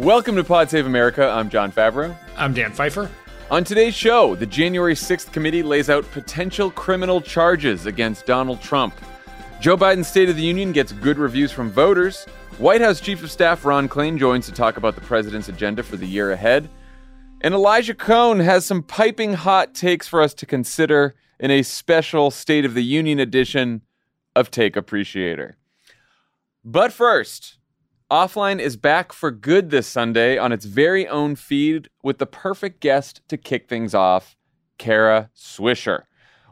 Welcome to Pod Save America. I'm Jon Favreau. I'm Dan Pfeiffer. On today's show, the January 6th committee lays out potential criminal charges against Donald Trump. Joe Biden's State of the Union gets good reviews from voters. White House Chief of Staff Ron Klain joins to talk about the president's agenda for the year ahead. And Elijah Cohen has some piping hot takes for us to consider in a special State of the Union edition of Take Appreciator. But first, Offline is back for good this Sunday on its very own feed with the perfect guest to kick things off, Kara Swisher.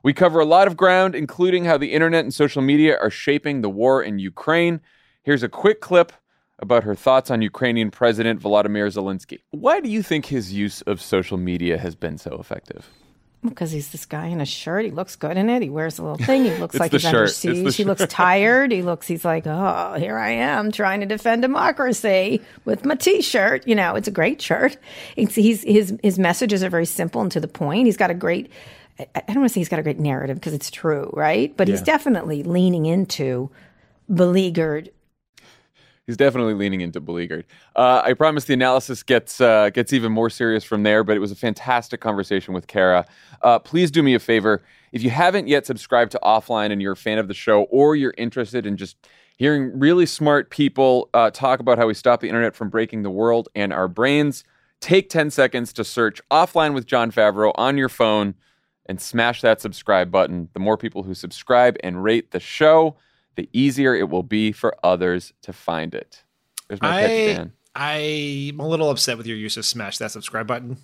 We cover a lot of ground, including how the internet and social media are shaping the war in Ukraine. Here's a quick clip about her thoughts on Ukrainian President Volodymyr Zelensky. Why do you think his use of social media has been so effective? Because he's this guy in a shirt. He looks good in it. He wears a little thing. He looks like he's shirt. under siege. He looks tired. He looks, he's like, oh, here I am trying to defend democracy with my t shirt. You know, it's a great shirt. It's, he's, his, his messages are very simple and to the point. He's got a great, I I don't want to say he's got a great narrative because it's true, right? But he's definitely leaning into beleaguered He's definitely leaning into beleaguered. Uh, I promise the analysis gets uh, gets even more serious from there, but it was a fantastic conversation with Kara. Uh, please do me a favor. If you haven't yet subscribed to Offline and you're a fan of the show, or you're interested in just hearing really smart people uh, talk about how we stop the internet from breaking the world and our brains, take 10 seconds to search Offline with Jon Favreau on your phone and smash that subscribe button. The more people who subscribe and rate the show, the easier it will be for others to find it. There's my pitch, I Dan. I'm a little upset with your use of smash that subscribe button.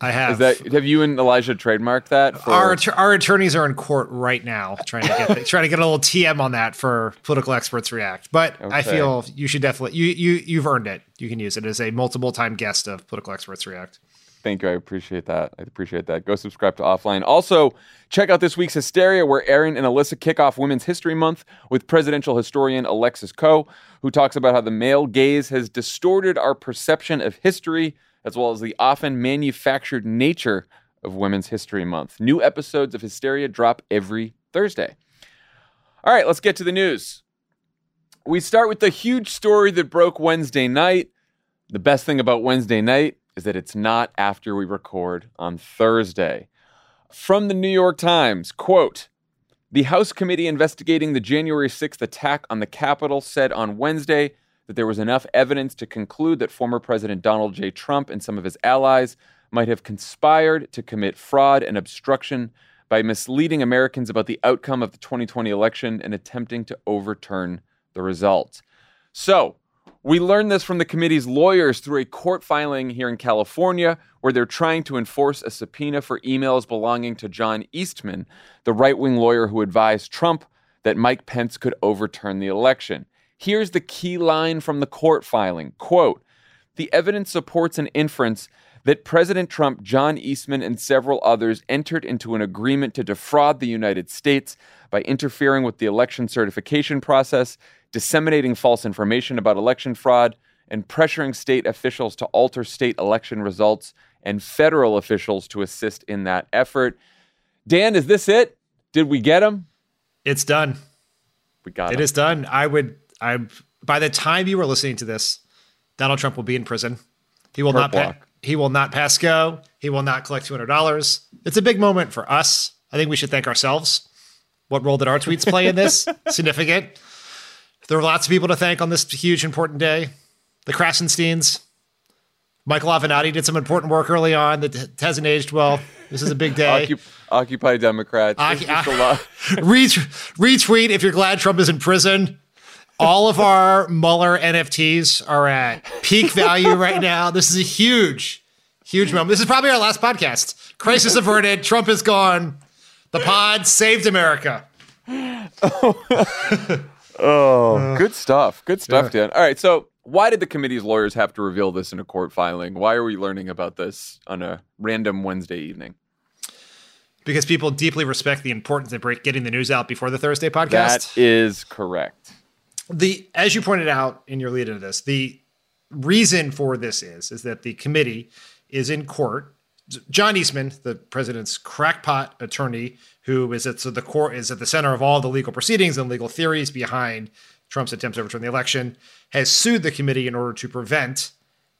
I have. Is that have you and Elijah trademarked that? For, our our attorneys are in court right now trying to get the, trying to get a little TM on that for political experts react. But I feel you should definitely you you you've earned it. You can use it as a multiple time guest of political experts react. Thank you. I appreciate that. I appreciate that. Go subscribe to Offline. Also, check out this week's Hysteria, where Erin and Alyssa kick off Women's History Month with presidential historian Alexis Coe, who talks about how the male gaze has distorted our perception of history, as well as the often manufactured nature of Women's History Month. New episodes of Hysteria drop every Thursday. All right, let's get to the news. We start with the huge story that broke Wednesday night. The best thing about Wednesday night is that it's not after we record on Thursday. From the New York Times, quote, the House committee investigating the January 6th attack on the Capitol said on Wednesday that there was enough evidence to conclude that former President Donald J. Trump and some of his allies might have conspired to commit fraud and obstruction by misleading Americans about the outcome of the 2020 election and attempting to overturn the results. So, we learned this from the committee's lawyers through a court filing here in California, where they're trying to enforce a subpoena for emails belonging to John Eastman, the right wing lawyer who advised Trump that Mike Pence could overturn the election. Here's the key line from the court filing quote, the evidence supports an inference that President Trump, John Eastman, and several others entered into an agreement to defraud the United States by interfering with the election certification process, disseminating false information about election fraud, and pressuring state officials to alter state election results and federal officials to assist in that effort. Dan, is this it? Did we get him? It's done. We got It It is done. I would. I by the time you were listening to this, Donald Trump will be in prison. He will Perp not. Pa- he will not pass go. He will not collect two hundred dollars. It's a big moment for us. I think we should thank ourselves. What role did our tweets play in this? Significant. There are lots of people to thank on this huge important day. The Krassensteins. Michael Avenatti did some important work early on that hasn't aged well. This is a big day. Occup- Occupy Democrats. There's Occu- just uh, lot. Ret- retweet if you're glad Trump is in prison. All of our Mueller NFTs are at peak value right now. This is a huge, huge moment. This is probably our last podcast. Crisis averted. Trump is gone. The pod saved America. Oh, Oh. Uh, good stuff. Good stuff, Dan. All right. So, why did the committee's lawyers have to reveal this in a court filing? Why are we learning about this on a random Wednesday evening? Because people deeply respect the importance of getting the news out before the Thursday podcast. That is correct. the as you pointed out in your lead into this, the reason for this is is that the committee is in court. John Eastman, the president's crackpot attorney, who is at the court is at the center of all the legal proceedings and legal theories behind Trump's attempts to overturn the election, has sued the committee in order to prevent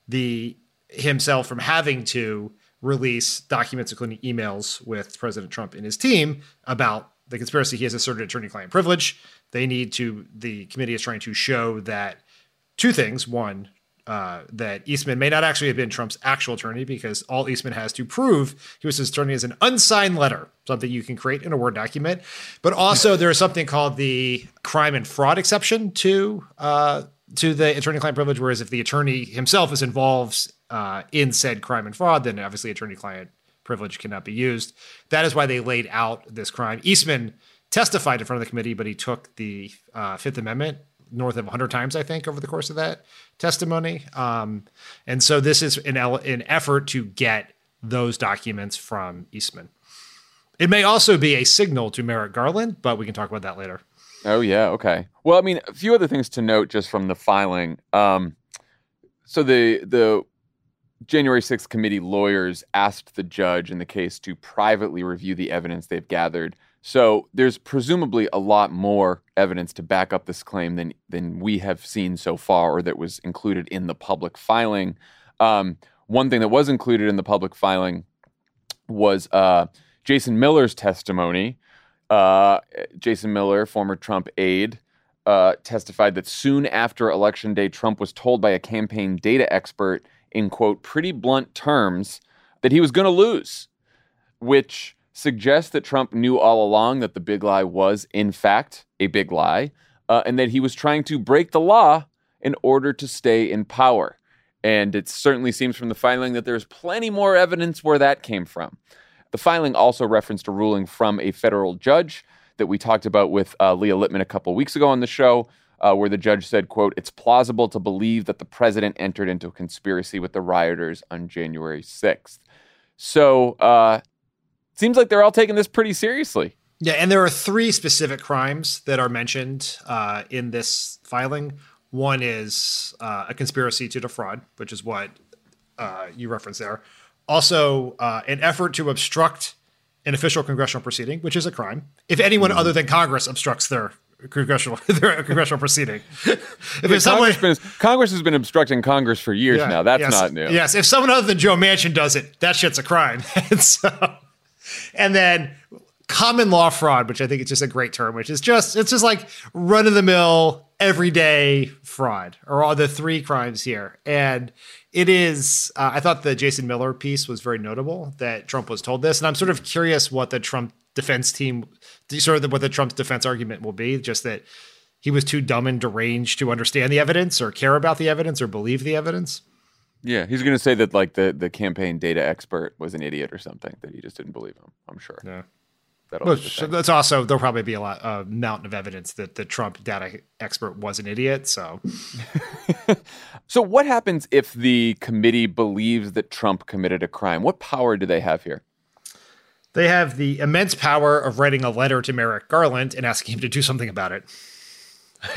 the himself from having to release documents, including emails with President Trump and his team about the conspiracy. He has asserted attorney-client privilege. They need to. The committee is trying to show that two things: one, uh, that Eastman may not actually have been Trump's actual attorney because all Eastman has to prove he was his attorney is an unsigned letter, something you can create in a Word document. But also, there is something called the crime and fraud exception to uh, to the attorney-client privilege. Whereas if the attorney himself is involved uh, in said crime and fraud, then obviously attorney-client privilege cannot be used. That is why they laid out this crime. Eastman testified in front of the committee, but he took the uh, Fifth Amendment north of 100 times, I think, over the course of that testimony. Um, and so this is an, an effort to get those documents from Eastman. It may also be a signal to Merrick Garland, but we can talk about that later. Oh yeah, okay. Well, I mean, a few other things to note just from the filing. Um, so the the January 6th committee lawyers asked the judge in the case to privately review the evidence they've gathered. So there's presumably a lot more evidence to back up this claim than than we have seen so far, or that was included in the public filing. Um, one thing that was included in the public filing was uh, Jason Miller's testimony. Uh, Jason Miller, former Trump aide, uh, testified that soon after Election Day, Trump was told by a campaign data expert in quote pretty blunt terms that he was going to lose, which suggests that Trump knew all along that the big lie was in fact a big lie, uh, and that he was trying to break the law in order to stay in power. And it certainly seems from the filing that there's plenty more evidence where that came from. The filing also referenced a ruling from a federal judge that we talked about with uh, Leah Littman a couple weeks ago on the show, uh, where the judge said, "quote It's plausible to believe that the president entered into a conspiracy with the rioters on January 6th." So, uh, seems like they're all taking this pretty seriously. Yeah, and there are three specific crimes that are mentioned uh, in this filing. One is uh, a conspiracy to defraud, which is what uh, you referenced there. Also, uh, an effort to obstruct an official congressional proceeding, which is a crime. If anyone other than Congress obstructs their congressional their congressional proceeding, if it's someone, Congress, been, Congress has been obstructing Congress for years Yeah, now. That's yes, not new. Yes, if someone other than Joe Manchin does it, that shit's a crime. and so, and then common law fraud, which I think is just a great term, which is just it's just like run of the mill everyday fraud, or all the three crimes here. And it is. Uh, I thought the Jason Miller piece was very notable that Trump was told this, and I'm sort of curious what the Trump defense team, sort of what the Trump's defense argument will be, just that. He was too dumb and deranged to understand the evidence or care about the evidence or believe the evidence. Yeah, he's going to say that like the, the campaign data expert was an idiot or something that he just didn't believe him. I'm sure. Yeah. That'll Well, be the so thing. that's also there'll probably be a lot a mountain of evidence that the Trump data expert was an idiot. So So, what happens if the committee believes that Trump committed a crime? What power do they have here? they have the immense power of writing a letter to Merrick Garland and asking him to do something about it.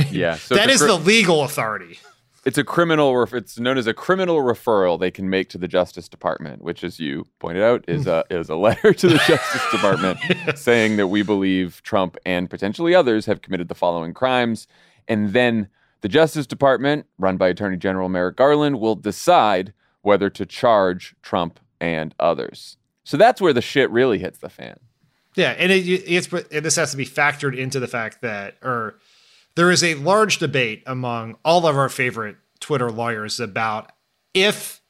Yeah, so that is cr- the legal authority. It's a criminal. It's known as a criminal referral they can make to the Justice Department, which, as you pointed out, is a is a letter to the Justice Department saying that we believe Trump and potentially others have committed the following crimes, and then the Justice Department, run by Attorney General Merrick Garland, will decide whether to charge Trump and others. So that's where the shit really hits the fan. Yeah, and it, it's and this has to be factored into the fact that, or there is a large debate among all of our favorite Twitter lawyers about if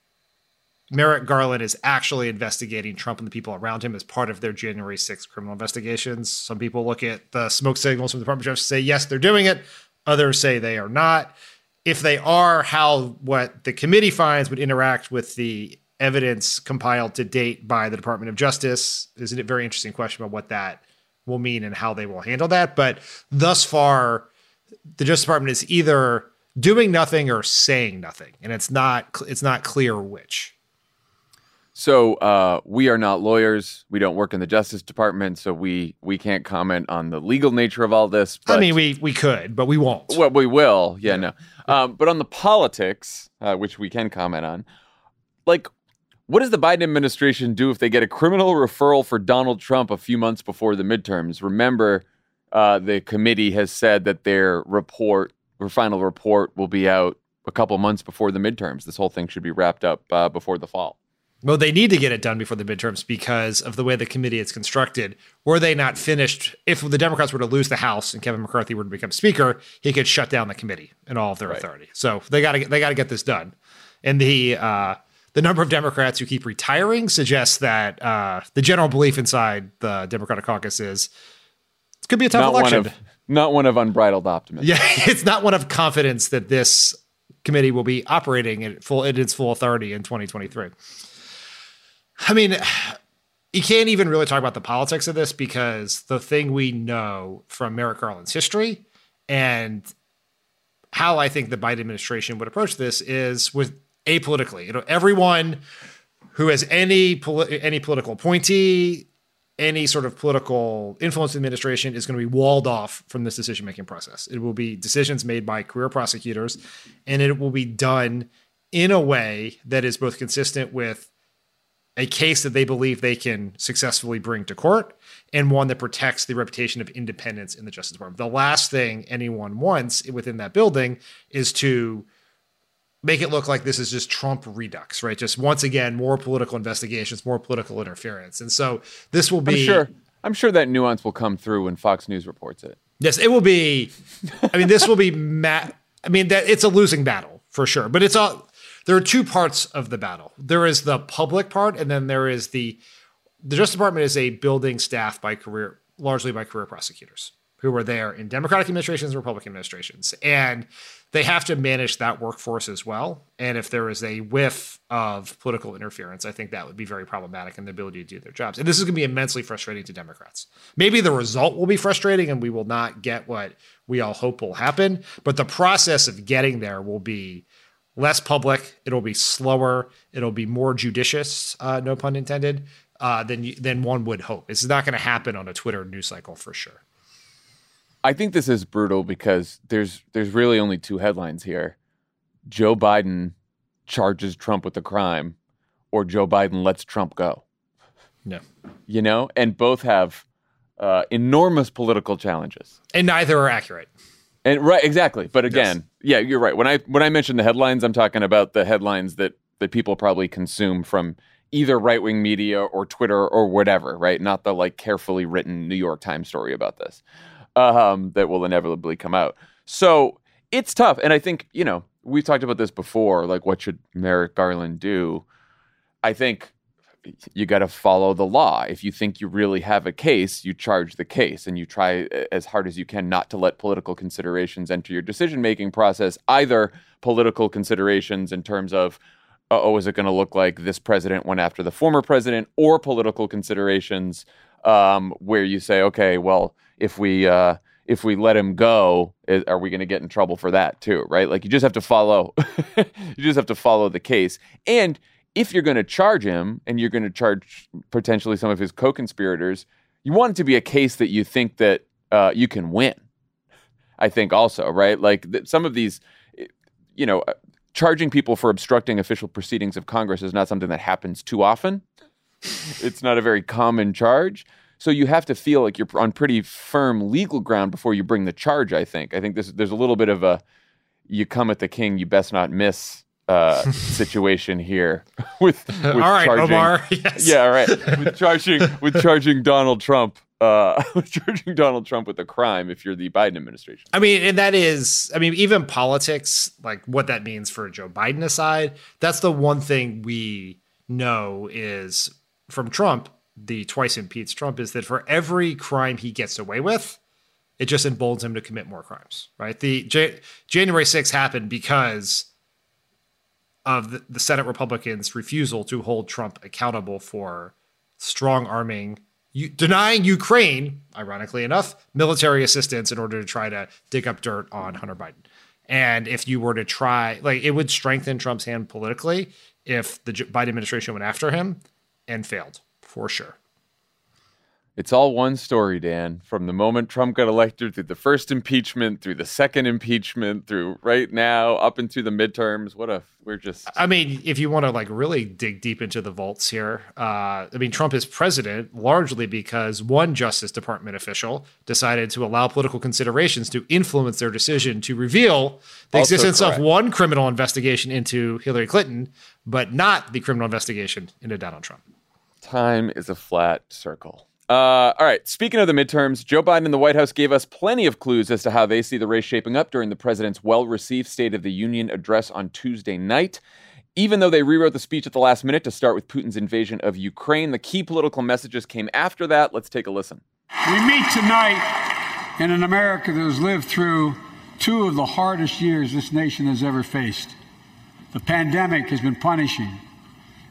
Merrick Garland is actually investigating Trump and the people around him as part of their January 6th criminal investigations. Some people look at the smoke signals from the Department of Justice say, yes, they're doing it. Others say they are not. If they are, how what the committee finds would interact with the evidence compiled to date by the Department of Justice is a very interesting question about what that will mean and how they will handle that. But thus far, the Justice Department is either doing nothing or saying nothing, and it's not it's not clear which. So uh, we are not lawyers. We don't work in the Justice Department, so we we can't comment on the legal nature of all this. But, I mean, we we could, but we won't. Well, we will. Yeah, yeah. no. Um, but on the politics, uh, which we can comment on, like what does the Biden administration do if they get a criminal referral for Donald Trump a few months before the midterms? Remember, uh, the committee has said that their report, their final report, will be out a couple months before the midterms. This whole thing should be wrapped up uh, before the fall. Well, they need to get it done before the midterms because of the way the committee is constructed. Were they not finished, if the Democrats were to lose the House and Kevin McCarthy were to become Speaker, he could shut down the committee and all of their right. authority. So they got to they got to get this done. And the uh, the number of Democrats who keep retiring suggests that uh, the general belief inside the Democratic caucus is it could be a tough not election. One of, not one of unbridled optimism. Yeah, it's not one of confidence that this committee will be operating at full in its full authority in 2023. I mean, you can't even really talk about the politics of this because the thing we know from Merrick Garland's history and how I think the Biden administration would approach this is with apolitically. You know, everyone who has any poli- any political appointee, any sort of political influence in the administration is going to be walled off from this decision making process. It will be decisions made by career prosecutors, and it will be done in a way that is both consistent with a case that they believe they can successfully bring to court and one that protects the reputation of independence in the Justice Department. The last thing anyone wants within that building is to make it look like this is just Trump redux, right? Just once again, more political investigations, more political interference. And so this will be I'm sure I'm sure that nuance will come through when Fox News reports it. Yes, it will be I mean, this will be ma- I mean that it's a losing battle for sure. But it's all there are two parts of the battle. There is the public part and then there is the the Justice Department is a building staff by career largely by career prosecutors who were there in Democratic administrations and Republican administrations. And they have to manage that workforce as well. And if there is a whiff of political interference, I think that would be very problematic in the ability to do their jobs. And this is going to be immensely frustrating to Democrats. Maybe the result will be frustrating and we will not get what we all hope will happen, but the process of getting there will be less public. It'll be slower. It'll be more judicious, uh, no pun intended, uh, than, than one would hope. It's not going to happen on a Twitter news cycle for sure. I think this is brutal because there's there's really only two headlines here. Joe Biden charges Trump with a crime or Joe Biden lets Trump go. No. You know, and both have uh, enormous political challenges. And neither are accurate. And right, exactly. But again, yes. yeah, you're right. When I when I mention the headlines, I'm talking about the headlines that that people probably consume from either right wing media or Twitter or whatever, right? Not the like carefully written New York Times story about this um, that will inevitably come out. So it's tough. And I think, you know, we've talked about this before. Like, what should Merrick Garland do? I think you got to follow the law. If you think you really have a case, you charge the case and you try as hard as you can not to let political considerations enter your decision making process, either political considerations in terms of, oh, is it going to look like this president went after the former president, or political considerations um, where you say, okay, well, if we uh, if we let him go, is, are we going to get in trouble for that too? Right? Like you just have to follow, you just have to follow the case. And if you're going to charge him, and you're going to charge potentially some of his co-conspirators, you want it to be a case that you think that uh, you can win. I think also, right? Like th- some of these, you know, uh, charging people for obstructing official proceedings of Congress is not something that happens too often. it's not a very common charge. So you have to feel like you're on pretty firm legal ground before you bring the charge. I think. I think this, there's a little bit of a you come at the king, you best not miss uh, situation here with, with all right, charging, Omar. Yes. Yeah, all right. With charging with charging Donald Trump, uh, with charging Donald Trump with a crime if you're the Biden administration. I mean, and that is, I mean, even politics, like what that means for Joe Biden aside, that's the one thing we know is from Trump, the twice impeached Trump, is that for every crime he gets away with, it just emboldens him to commit more crimes, right? The J- January 6th happened because of the, the Senate Republicans' refusal to hold Trump accountable for strong arming, you, denying Ukraine, ironically enough, military assistance in order to try to dig up dirt on Hunter Biden. And if you were to try, like, it would strengthen Trump's hand politically if the Biden administration went after him and failed, for sure. It's all one story, Dan. From the moment Trump got elected through the first impeachment, through the second impeachment, through right now, up into the midterms. What a we're just. I mean, if you want to like really dig deep into the vaults here, uh, I mean, Trump is president largely because one Justice Department official decided to allow political considerations to influence their decision to reveal the Also existence correct. of one criminal investigation into Hillary Clinton, but not the criminal investigation into Donald Trump. Time is a flat circle. Uh, all right. Speaking of the midterms, Joe Biden and the White House gave us plenty of clues as to how they see the race shaping up during the president's well received State of the Union address on Tuesday night. Even though they rewrote the speech at the last minute to start with Putin's invasion of Ukraine, the key political messages came after that. Let's take a listen. We meet tonight in an America that has lived through two of the hardest years this nation has ever faced. The pandemic has been punishing,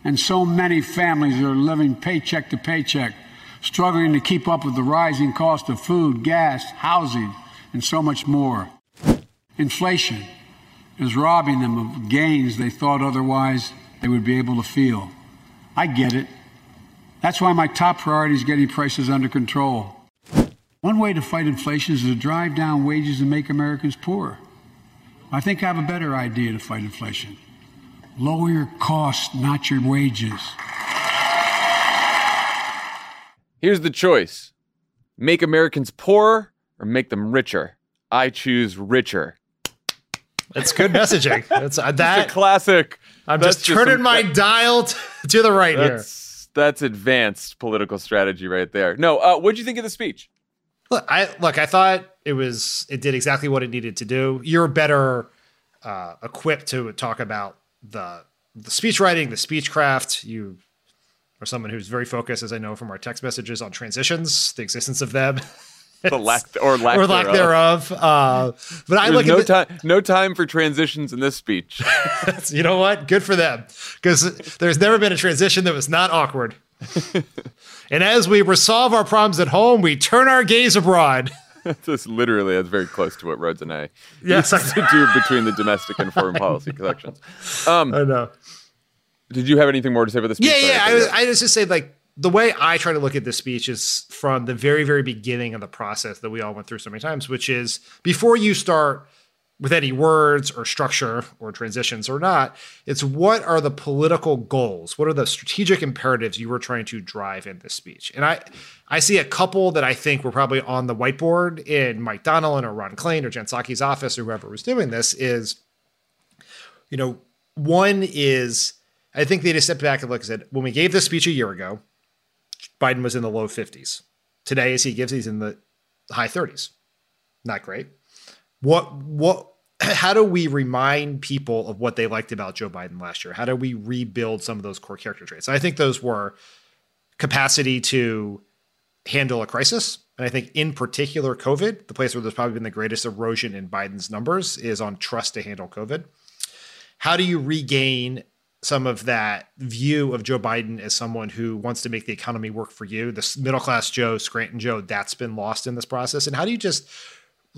and so many families are living paycheck to paycheck, struggling to keep up with the rising cost of food, gas, housing, and so much more. Inflation is robbing them of gains they thought otherwise they would be able to feel. I get it. That's why my top priority is getting prices under control. One way to fight inflation is to drive down wages and make Americans poorer. I think I have a better idea to fight inflation. Lower your costs, not your wages. Here's the choice make Americans poorer or make them richer. I choose richer. That's good messaging. That's uh, That's that. a classic. I'm That's just turning some- my dial t- to the right here. That's that's advanced political strategy right there. No, uh, what'd you think of the speech? Look, I look. I thought it was. It did exactly what it needed to do. You're better uh, equipped to talk about the the speech writing, the speech craft. You are someone who's very focused, as I know from our text messages, on transitions, the existence of them, The lack or lack or lack thereof. Uh, but I There's look no at the, time, no time for transitions in this speech. you know what? Good for them, because there's never been a transition that was not awkward. and as we resolve our problems at home, we turn our gaze abroad. That's literally that's very close to what Rhodes and I Yes, used to do between the domestic and foreign policy connections. Um, I know. did you have anything more to say about this? speech? Yeah, Sorry, yeah. I I was. I was just say like the way I try to look at this speech is from the very, very beginning of the process that we all went through so many times, which is before you start with any words or structure or transitions or not, it's what are the political goals? What are the strategic imperatives you were trying to drive in this speech? And I I see a couple that I think were probably on the whiteboard in Mike Donilon or Ron Klain or Jen Psaki's office or whoever was doing this is, you know, one is I think they just stepped back and looked and said, when we gave this speech a year ago, Biden was in the low 50s. Today, as he gives, he's in the high 30s. Not great. What what how do we remind people of what they liked about Joe Biden last year? How do we rebuild some of those core character traits? I think those were capacity to handle a crisis. And I think in particular COVID, the place where there's probably been the greatest erosion in Biden's numbers is on trust to handle COVID. How do you regain some of that view of Joe Biden as someone who wants to make the economy work for you? This middle class Joe, Scranton Joe, that's been lost in this process. And how do you just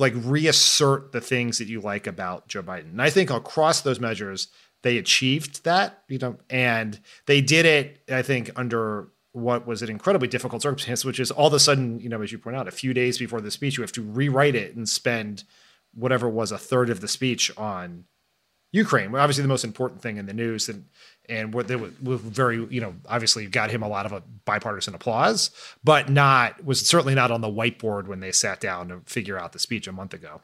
like reassert the things that you like about Joe Biden? And I think across those measures, they achieved that, you know, and they did it, I think, under what was an incredibly difficult circumstance, which is all of a sudden, you know, as you point out, a few days before the speech, you have to rewrite it and spend whatever was a third of the speech on Ukraine. Obviously, the most important thing in the news, and and what they were very, you know, obviously got him a lot of a bipartisan applause, but not was certainly not on the whiteboard when they sat down to figure out the speech a month ago.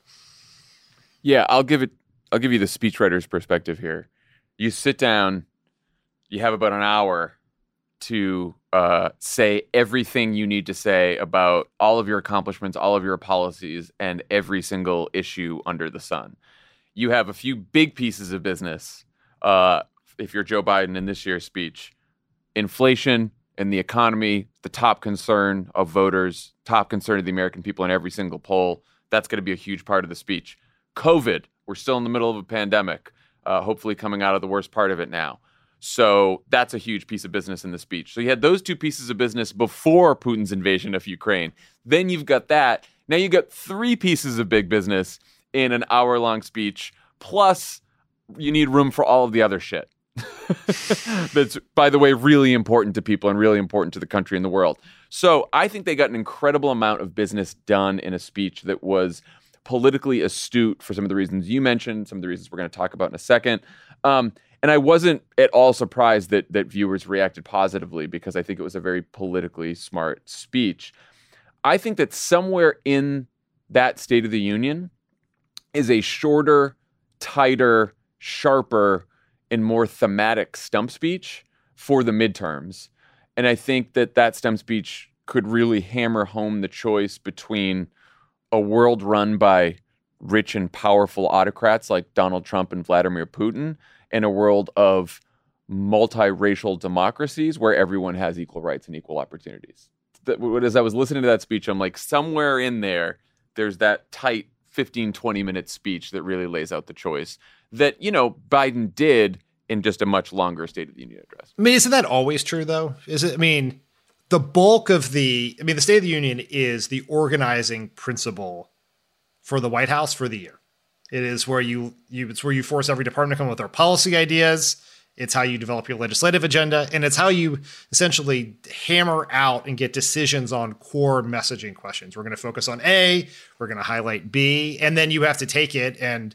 Yeah, I'll give it. I'll give you the speechwriter's perspective here. You sit down, you have about an hour to uh, say everything you need to say about all of your accomplishments, all of your policies, and every single issue under the sun. You have a few big pieces of business. Uh, if you're Joe Biden in this year's speech, inflation and the economy, the top concern of voters, top concern of the American people in every single poll. That's going to be a huge part of the speech. COVID, we're still in the middle of a pandemic, uh, hopefully coming out of the worst part of it now. So that's a huge piece of business in the speech. So you had those two pieces of business before Putin's invasion of Ukraine. Then you've got that. Now you've got three pieces of big business in an hour long speech. Plus, you need room for all of the other shit. That's, by the way, really important to people and really important to the country and the world. So I think they got an incredible amount of business done in a speech that was politically astute for some of the reasons you mentioned, some of the reasons we're going to talk about in a second. Um, and I wasn't at all surprised that that viewers reacted positively because I think it was a very politically smart speech. I think that somewhere in that State of the Union is a shorter, tighter, sharper, and more thematic stump speech for the midterms. And I think that that stump speech could really hammer home the choice between a world run by rich and powerful autocrats like Donald Trump and Vladimir Putin in a world of multiracial democracies where everyone has equal rights and equal opportunities. As I was listening to that speech, I'm like, somewhere in there, there's that tight 15, 20 minute speech that really lays out the choice that, you know, Biden did in just a much longer State of the Union address. I mean, isn't that always true, though? Is it? I mean, the bulk of the, I mean, the State of the Union is the organizing principle for the White House for the year. It is where you you it's where you force every department to come up with their policy ideas. It's how you develop your legislative agenda, and it's how you essentially hammer out and get decisions on core messaging questions. We're going to focus on A, we're going to highlight B, and then you have to take it and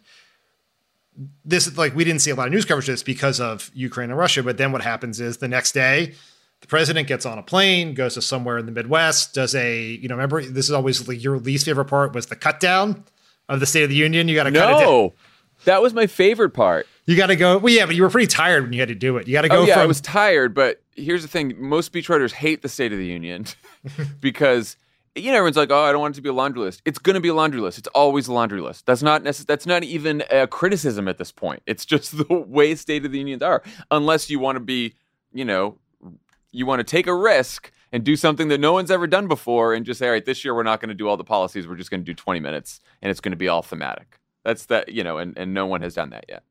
this is like we didn't see a lot of news coverage of this because of Ukraine and Russia, but then what happens is the next day the president gets on a plane, goes to somewhere in the Midwest, does a, you know, remember this is always like your least favorite part was the cut down of the State of the Union. You got to no, cut it down. That was my favorite part. You got to go. Well, yeah, but you were pretty tired when you had to do it. You got to go. Oh, yeah, from, I was tired, but here's the thing: most speechwriters hate the State of the Union because you know everyone's like, "Oh, I don't want it to be a laundry list." It's going to be a laundry list. It's always a laundry list. That's not necess- That's not even a criticism at this point. It's just the way State of the Unions are. Unless you want to be, you know, you want to take a risk and do something that no one's ever done before, and just say, "All right, this year we're not going to do all the policies. We're just going to do 20 minutes, and it's going to be all thematic." That's that, you know, and and no one has done that yet.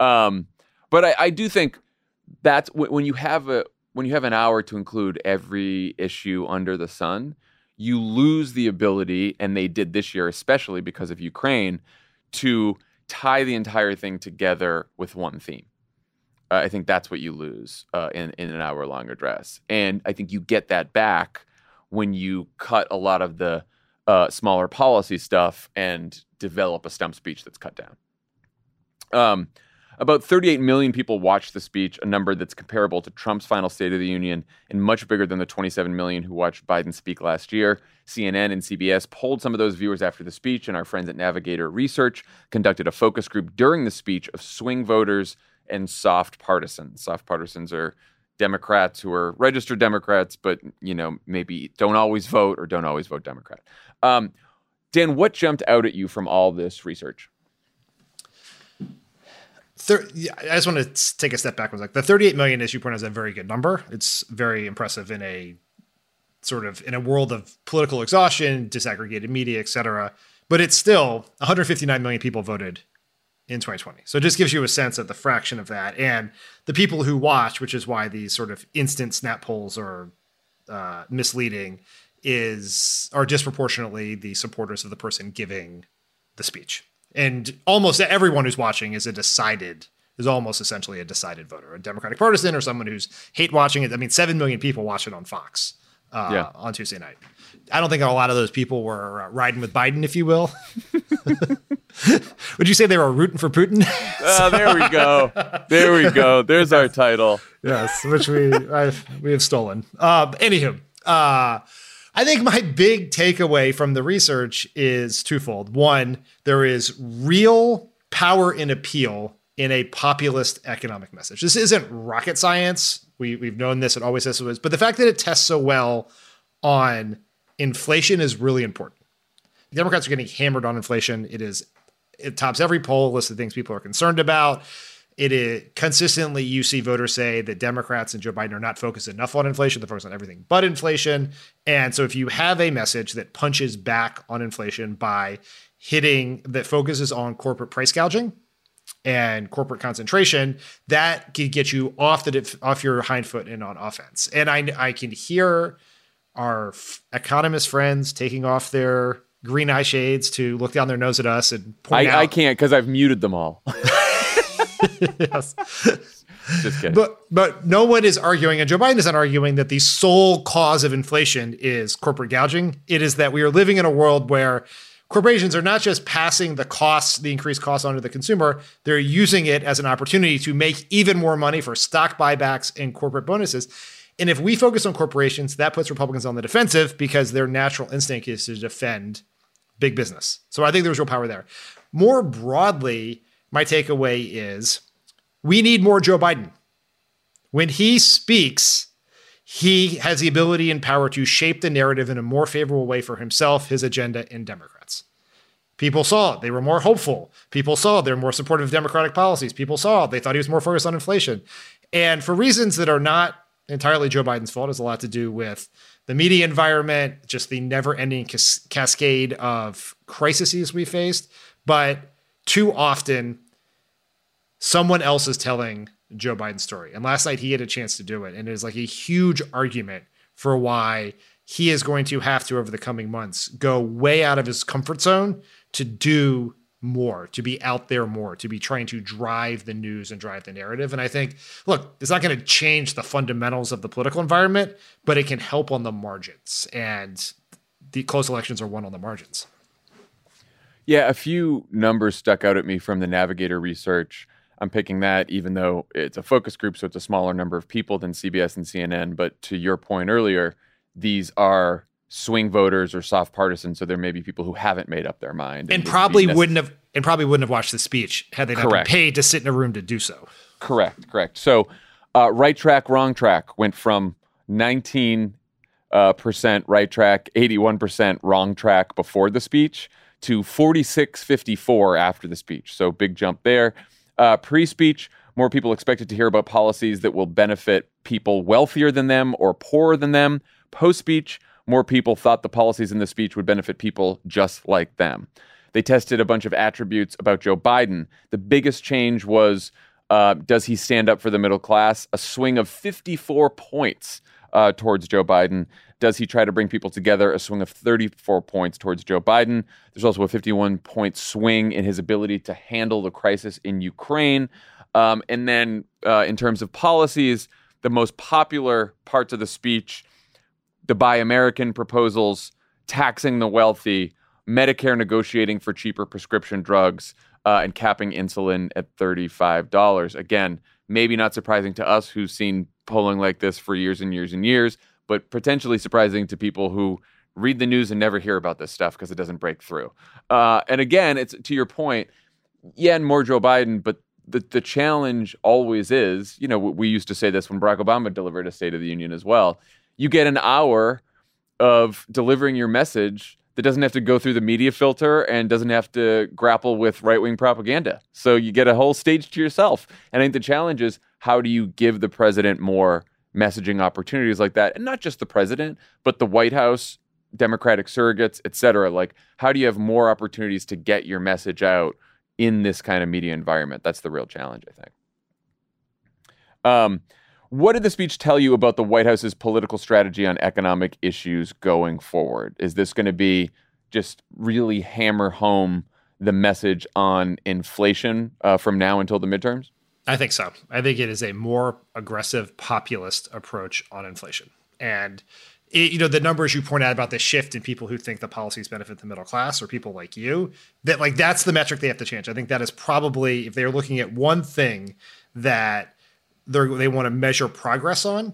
Um, but I, I do think that's when you have a when you have an hour to include every issue under the sun, you lose the ability, and they did this year, especially because of Ukraine, to tie the entire thing together with one theme. Uh, I think that's what you lose uh, in in an hour long address, and I think you get that back when you cut a lot of the uh, smaller policy stuff and develop a stump speech that's cut down. Um, about 38 million people watched the speech, a number that's comparable to Trump's final State of the Union and much bigger than the 27 million who watched Biden speak last year. CNN and CBS polled some of those viewers after the speech, and our friends at Navigator Research conducted a focus group during the speech of swing voters and soft partisans. Soft partisans are Democrats who are registered Democrats, but you know maybe don't always vote or don't always vote Democrat. Um, Dan, what jumped out at you from all this research? Thir- I just want to take a step backwards. Like the 38 million, issue point is a very good number. It's very impressive in a sort of in a world of political exhaustion, disaggregated media, etc. But it's still 159 million people voted in 2020. So it just gives you a sense of the fraction of that and the people who watch, which is why these sort of instant snap polls are uh, misleading, is are disproportionately the supporters of the person giving the speech and almost everyone who's watching is a decided is almost essentially a decided voter, a Democratic partisan or someone who's hate watching it. I mean, seven million people watch it on Fox uh, yeah. on Tuesday night. I don't think a lot of those people were uh, riding with Biden, if you will. Would you say they were rooting for Putin? oh, there we go. There we go. There's our title. yes, which we I've, we have stolen. Um, anywho, uh, I think my big takeaway from the research is twofold. One, there is real power in appeal in a populist economic message. This isn't rocket science. We, we've known this, it always says it but the fact that it tests so well on inflation is really important. The Democrats are getting hammered on inflation. It is it tops every poll list of things people are concerned about. It is consistently you see voters say that Democrats and Joe Biden are not focused enough on inflation. They're focused on everything but inflation. And so if you have a message that punches back on inflation by hitting that focuses on corporate price gouging and corporate concentration, that can get you off the off your hind foot and on offense. And I I can hear our f- economist friends taking off their green eye shades to look down their nose at us and point I, out. I can't because I've muted them all. yes. Just kidding. But but no one is arguing, and Joe Biden isn't arguing that the sole cause of inflation is corporate gouging. It is that we are living in a world where corporations are not just passing the costs, the increased costs onto the consumer, they're using it as an opportunity to make even more money for stock buybacks and corporate bonuses. And if we focus on corporations, that puts Republicans on the defensive because their natural instinct is to defend big business. So I think there's real power there. More broadly, my takeaway is we need more Joe Biden. When he speaks, he has the ability and power to shape the narrative in a more favorable way for himself, his agenda, and Democrats. People saw it. They were more hopeful. People saw they're more supportive of Democratic policies. People saw it. they thought he was more focused on inflation. And for reasons that are not entirely Joe Biden's fault, has a lot to do with the media environment, just the never ending cas- cascade of crises we faced. But too often, someone else is telling Joe Biden's story. And last night he had a chance to do it. And it is like a huge argument for why he is going to have to, over the coming months, go way out of his comfort zone to do more, to be out there more, to be trying to drive the news and drive the narrative. And I think, look, it's not going to change the fundamentals of the political environment, but it can help on the margins. And the close elections are won on the margins. Yeah, a few numbers stuck out at me from the Navigator research. I'm picking that even though it's a focus group, so it's a smaller number of people than CBS and CNN. But to your point earlier, these are swing voters or soft partisans, so there may be people who haven't made up their mind and, and probably wouldn't have and probably wouldn't have watched the speech had they not correct. been paid to sit in a room to do so. Correct, correct. So, uh, right track, wrong track went from 19 uh, percent right track, 81 percent wrong track before the speech to 46.54 after the speech. So big jump there. Uh, pre-speech, more people expected to hear about policies that will benefit people wealthier than them or poorer than them. Post-speech, more people thought the policies in the speech would benefit people just like them. They tested a bunch of attributes about Joe Biden. The biggest change was uh, does he stand up for the middle class? A swing of 54 points uh, towards Joe Biden. Does he try to bring people together? A swing of 34 points towards Joe Biden. There's also a 51 point swing in his ability to handle the crisis in Ukraine. Um, and then, uh, in terms of policies, the most popular parts of the speech the Buy American proposals, taxing the wealthy, Medicare negotiating for cheaper prescription drugs, uh, and capping insulin at $35. Again, maybe not surprising to us who've seen polling like this for years and years and years, but potentially surprising to people who read the news and never hear about this stuff because it doesn't break through. Uh, and again, it's to your point, yeah, and more Joe Biden, but the, the challenge always is, you know, we used to say this when Barack Obama delivered a State of the Union as well you get an hour of delivering your message that doesn't have to go through the media filter and doesn't have to grapple with right wing propaganda. So you get a whole stage to yourself. And I think the challenge is how do you give the president more messaging opportunities like that? And not just the president, but the White House, Democratic surrogates, et cetera. Like, how do you have more opportunities to get your message out in this kind of media environment? That's the real challenge, I think. Um, what did the speech tell you about the White House's political strategy on economic issues going forward? Is this going to be just really hammer home the message on inflation uh, from now until the midterms? I think so. I think it is a more aggressive populist approach on inflation. And it, you know the numbers you point out about the shift in people who think the policies benefit the middle class or people like you that like that's the metric they have to change i think that is probably if they're looking at one thing that they they want to measure progress on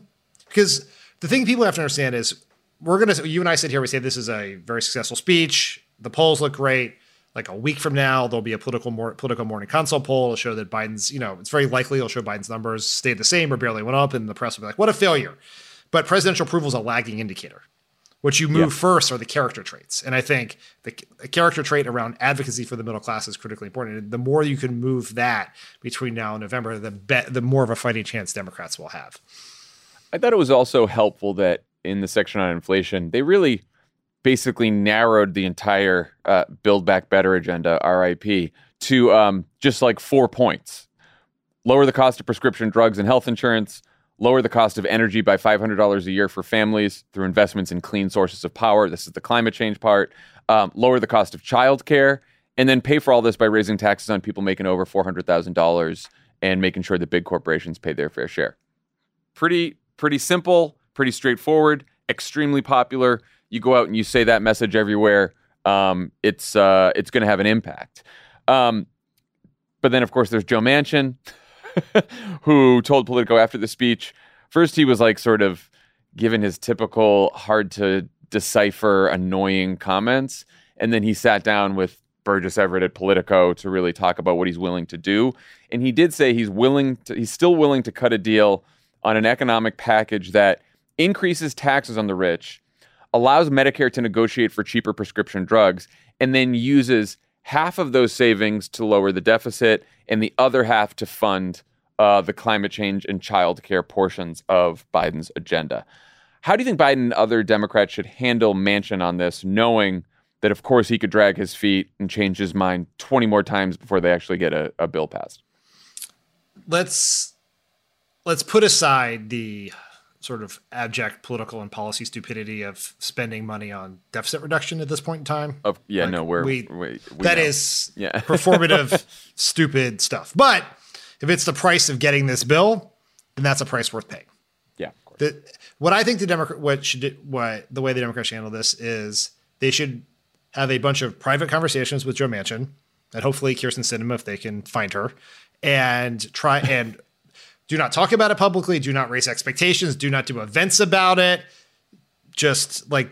because the thing people have to understand is we're gonna you and i sit here we say this is a very successful speech the polls look great like a week from now there'll be a political more political morning consult poll to show that biden's you know it's very likely it'll show biden's numbers stayed the same or barely went up and the press will be like what a failure but presidential approval is a lagging indicator. What you move yeah. first are the character traits. And I think the, the, character trait around advocacy for the middle class is critically important. And the more you can move that between now and November, the be- the more of a fighting chance Democrats will have. I thought it was also helpful that in the section on inflation, they really basically narrowed the entire uh, Build Back Better agenda, RIP, to um, just like four points lower the cost of prescription drugs and health insurance, lower the cost of energy by $500 a year for families through investments in clean sources of power. This is the climate change part. Um, lower the cost of childcare, and then pay for all this by raising taxes on people making over $400,000 and making sure that big corporations pay their fair share. Pretty, pretty simple, pretty straightforward, extremely popular. You go out and you say that message everywhere. Um, it's uh, it's going to have an impact. Um, but then, of course, there's Joe Manchin. who told Politico after the speech, first he was like sort of given his typical hard to decipher, annoying comments. And then he sat down with Burgess Everett at Politico to really talk about what he's willing to do. And he did say he's willing to, he's still willing to cut a deal on an economic package that increases taxes on the rich, allows Medicare to negotiate for cheaper prescription drugs, and then uses half of those savings to lower the deficit and the other half to fund uh, the climate change and child care portions of Biden's agenda. How do you think Biden and other Democrats should handle Manchin on this, knowing that, of course, he could drag his feet and change his mind 20 more times before they actually get a, a bill passed? Let's let's put aside the sort of abject political and policy stupidity of spending money on deficit reduction at this point in time. Of yeah, like, no, we're, we, we, we that is yeah. performative, stupid stuff. But if it's the price of getting this bill, then that's a price worth paying. Yeah. The, what I think the Democrat, what should, what the way the Democrats handle this is they should have a bunch of private conversations with Joe Manchin and hopefully Kyrsten Sinema if they can find her and try and do not talk about it publicly. Do not raise expectations. Do not do events about it. Just like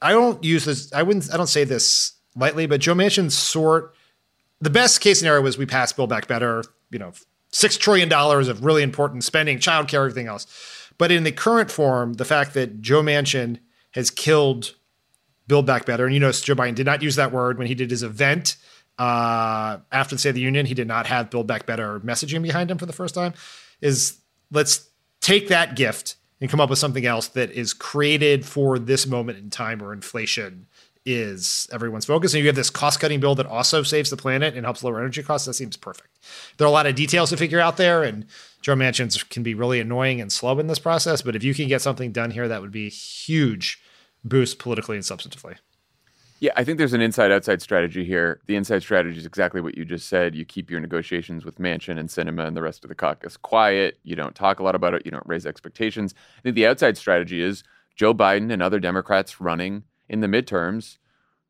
I don't use this. I wouldn't. I don't say this lightly, but Joe Manchin sort. The best case scenario was we pass Build Back Better. You know, six trillion dollars of really important spending, childcare, everything else. But in the current form, the fact that Joe Manchin has killed Build Back Better, and you notice Joe Biden did not use that word when he did his event uh, after the State of the Union, he did not have Build Back Better messaging behind him for the first time. Is let's take that gift and come up with something else that is created for this moment in time where inflation is everyone's focus. And you have this cost cutting bill that also saves the planet and helps lower energy costs. That seems perfect. There are a lot of details to figure out there, and Joe Manchin's can be really annoying and slow in this process. But if you can get something done here, that would be a huge boost politically and substantively. Yeah, I think there's an inside outside strategy here. The inside strategy is exactly what you just said. You keep your negotiations with Manchin and Sinema and the rest of the caucus quiet. You don't talk a lot about it. You don't raise expectations. I think the outside strategy is Joe Biden and other Democrats running in the midterms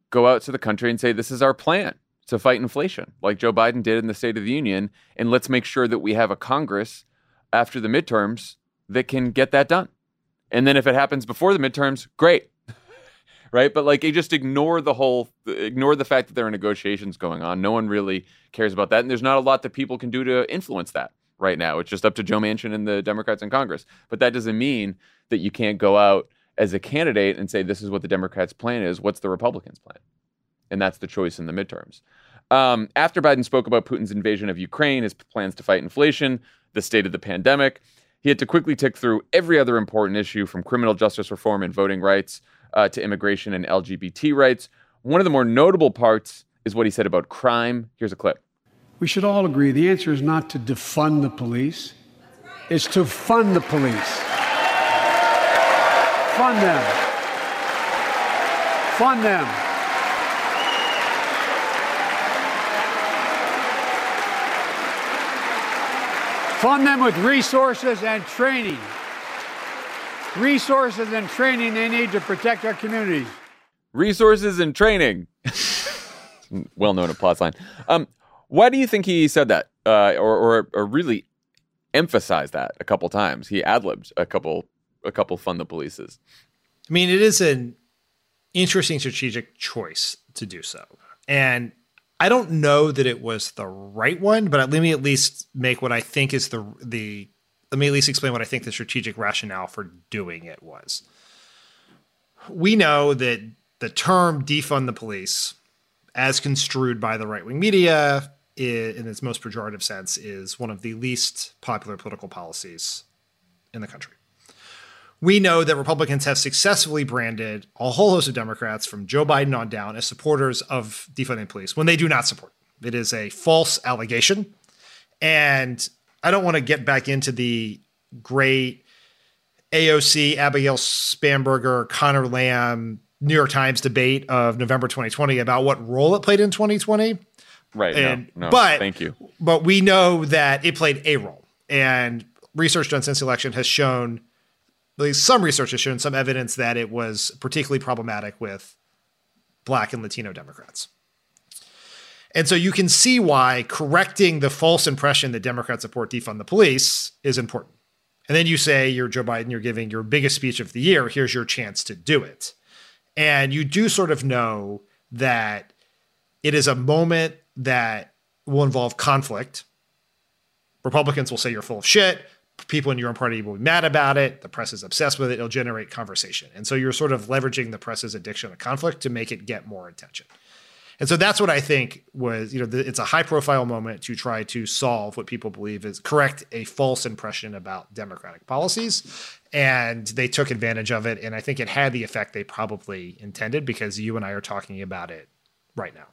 go out to the country and say, This is our plan to fight inflation, like Joe Biden did in the State of the Union. And let's make sure that we have a Congress after the midterms that can get that done. And then if it happens before the midterms, great right? But like, they just ignore the whole, ignore the fact that there are negotiations going on. No one really cares about that, and there's not a lot that people can do to influence that right now. It's just up to Joe Manchin and the Democrats in Congress. But that doesn't mean that you can't go out as a candidate and say this is what the Democrats' plan is. What's the Republicans' plan? And that's the choice in the midterms. Um, after Biden spoke about Putin's invasion of Ukraine, his plans to fight inflation, the state of the pandemic, he had to quickly tick through every other important issue from criminal justice reform and voting rights uh, to immigration and LGBT rights. One of the more notable parts is what he said about crime. Here's a clip. We should all agree the answer is not to defund the police, it's to fund the police. Fund them. Fund them. Fund them with resources and training. Resources and training they need to protect our communities. Resources and training. well known applause line. Um, why do you think he said that, uh, or, or, or really emphasized that a couple times? He ad libbed a couple a couple fund the polices. I mean, it is an interesting strategic choice to do so, and I don't know that it was the right one, but let me at least make what I think is the the let me at least explain what I think the strategic rationale for doing it was. We know that the term defund the police, as construed by the right wing media in its most pejorative sense, is one of the least popular political policies in the country. We know that Republicans have successfully branded a whole host of Democrats from Joe Biden on down as supporters of defunding police when they do not support. It is a false allegation. And I don't want to get back into the great AOC, Abigail Spanberger, Conor Lamb, New York Times debate of November 2020 about what role it played in 2020. Right. And, no, no, but thank you. But we know that it played a role. And research done since the election has shown, at least some research has shown some evidence that it was particularly problematic with Black and Latino Democrats. And so you can see why correcting the false impression that Democrats support defund the police is important. And then you say you're Joe Biden, you're giving your biggest speech of the year. Here's your chance to do it. And you do sort of know that it is a moment that will involve conflict. Republicans will say you're full of shit. People in your own party will be mad about it. The press is obsessed with it. It'll generate conversation. And so you're sort of leveraging the press's addiction to conflict to make it get more attention. And so that's what I think was, you know, the, it's a high profile moment to try to solve what people believe is correct a false impression about Democratic policies. And they took advantage of it. And I think it had the effect they probably intended because you and I are talking about it right now.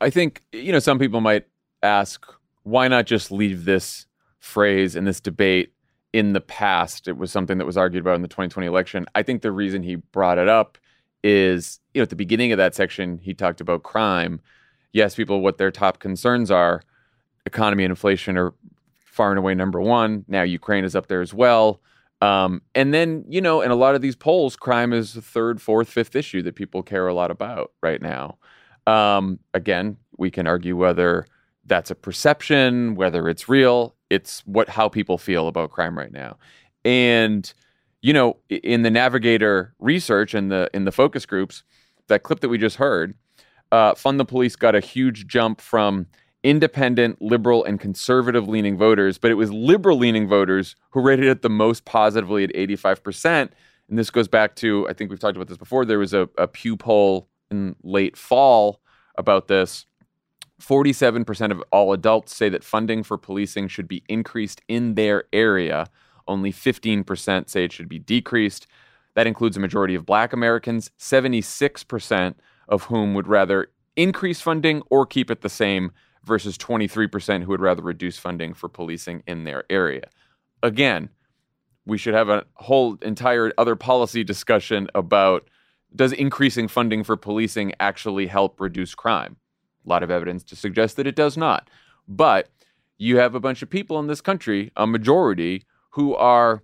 I think, you know, some people might ask, why not just leave this phrase and this debate in the past? It was something that was argued about in the 2020 election. I think the reason he brought it up is, you know, at the beginning of that section, he talked about crime. Yes, people, what their top concerns are economy and inflation are far and away number one. Now, Ukraine is up there as well. Um, and then, you know, in a lot of these polls, crime is the third, fourth, fifth issue that people care a lot about right now. Um, again, we can argue whether that's a perception, whether it's real. It's what how people feel about crime right now. And you know, in the Navigator research and the in the focus groups, that clip that we just heard, uh, Fund the Police got a huge jump from independent, liberal, and conservative leaning voters, but it was liberal leaning voters who rated it the most positively at 85%. And this goes back to, I think we've talked about this before. There was a, a Pew poll in late fall about this. 47% of all adults say that funding for policing should be increased in their area. Only 15% say it should be decreased. That includes a majority of black Americans, 76% of whom would rather increase funding or keep it the same, versus 23% who would rather reduce funding for policing in their area. Again, we should have a whole entire other policy discussion about does increasing funding for policing actually help reduce crime? A lot of evidence to suggest that it does not. But you have a bunch of people in this country, a majority, who are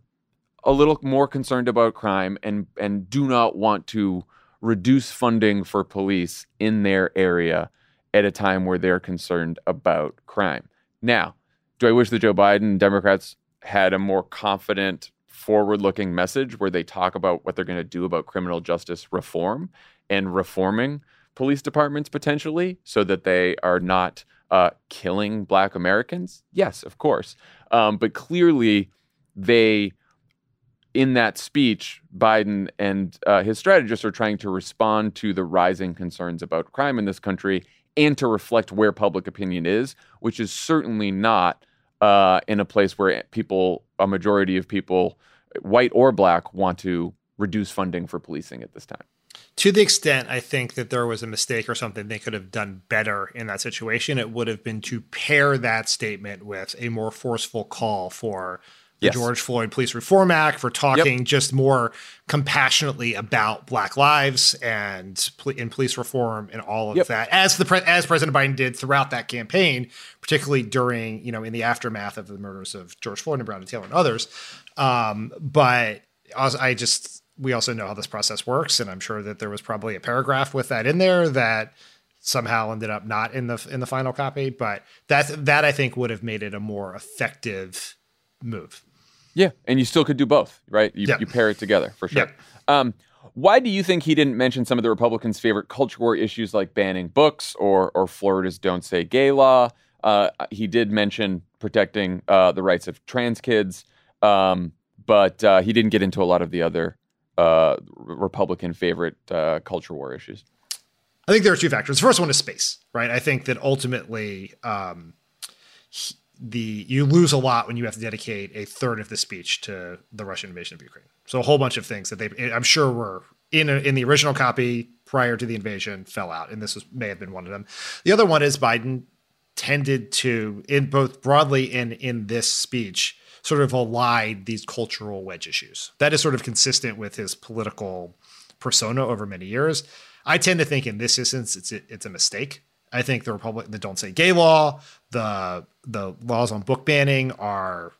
a little more concerned about crime and and do not want to reduce funding for police in their area at a time where they're concerned about crime. Now, do I wish that Joe Biden Democrats had a more confident, forward looking message where they talk about what they're going to do about criminal justice reform and reforming police departments potentially so that they are not uh, killing black Americans? Yes, of course. Um, but clearly, they in that speech, Biden and uh, his strategists are trying to respond to the rising concerns about crime in this country and to reflect where public opinion is, which is certainly not uh, in a place where people, a majority of people, white or black, want to reduce funding for policing at this time. To the extent I think that there was a mistake or something they could have done better in that situation, it would have been to pair that statement with a more forceful call for yes. George Floyd Police Reform Act, for talking yep. just more compassionately about Black lives and in police reform and all of yep. that, as the pre- as President Biden did throughout that campaign, particularly during you know in the aftermath of the murders of George Floyd and Breonna Taylor and others. Um, but I just we also know how this process works, and I'm sure that there was probably a paragraph with that in there that somehow ended up not in the in the final copy. But that that I think would have made it a more effective move. Yeah, and you still could do both, right? You, you pair it together for sure. Um, why do you think he didn't mention some of the Republicans' favorite culture war issues like banning books or or Florida's "Don't Say Gay" law? Uh, he did mention protecting uh, the rights of trans kids, um, but uh, he didn't get into a lot of the other uh, Republican favorite uh, culture war issues. I think there are two factors. The first one is space, right? I think that ultimately, um, he, the you lose a lot when you have to dedicate a third of the speech to the Russian invasion of Ukraine. So a whole bunch of things that they, I'm sure, were in a, in the original copy prior to the invasion fell out, and this was, may have been one of them. The other one is Biden tended to, in both broadly and in this speech, sort of allied these cultural wedge issues. That is sort of consistent with his political persona over many years. I tend to think in this instance it's it's a mistake. I think the Republic, the Don't Say Gay law, the the laws on book banning are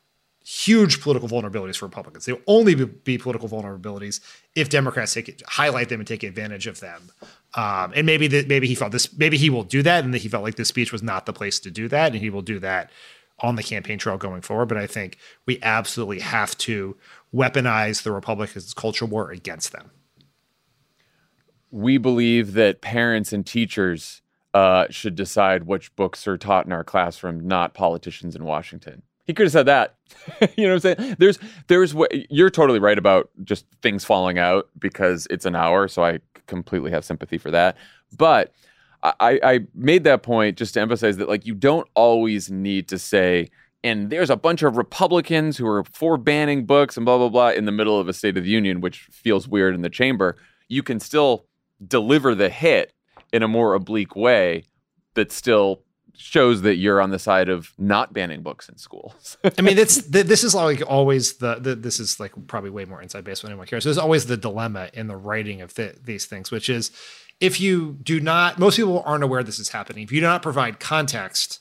huge political vulnerabilities for Republicans. They'll only be, political vulnerabilities if Democrats take it, highlight them and take advantage of them. Um, and maybe that maybe he felt this, maybe he will do that, and that he felt like this speech was not the place to do that, and he will do that on the campaign trail going forward. But I think we absolutely have to weaponize the Republicans' culture war against them. We believe that parents and teachers uh, should decide which books are taught in our classroom, not politicians in Washington. He could have said that. you know what I'm saying? There's there's what you're totally right about just things falling out because it's an hour, so I completely have sympathy for that. But I, I made that point just to emphasize that like you don't always need to say and there's a bunch of Republicans who are for banning books and blah blah blah in the middle of a State of the Union, which feels weird in the chamber. You can still deliver the hit in a more oblique way that still shows that you're on the side of not banning books in schools. I mean, it's this is like always the, the, this is like probably way more inside based on anyone cares. There's always the dilemma in the writing of the, these things, which is if you do not, most people aren't aware this is happening. If you do not provide context,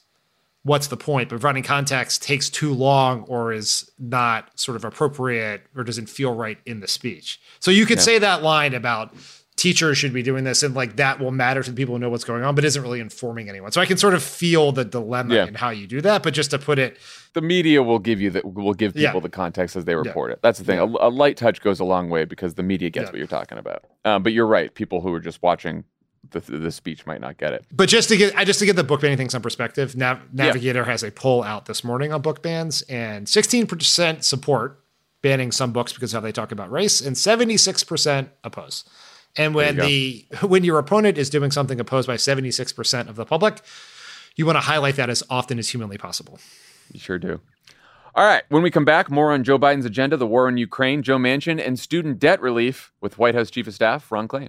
what's the point? But providing context takes too long or is not sort of appropriate or doesn't feel right in the speech. So you could yeah. say that line about teachers should be doing this and like that will matter to the people who know what's going on but isn't really informing anyone. So i can sort of feel the dilemma yeah. in how you do that but just to put it the media will give you that will give people yeah. the context as they report yeah. it. That's the thing. A, a, light touch goes a long way because the media gets what you're talking about. Um, but you're right. People who are just watching the, the speech might not get it. But just to get I just to get the book banning thing some perspective Nav- navigator has a poll out this morning on book bans and 16% support banning some books because of how they talk about race and 76% oppose and when the when your opponent is doing something opposed by 76% of the public, you want to highlight that as often as humanly possible. You sure do. All right, when we come back, more on Joe Biden's agenda, the war in Ukraine, Joe Manchin, and student debt relief with White House Chief of Staff Ron Klain.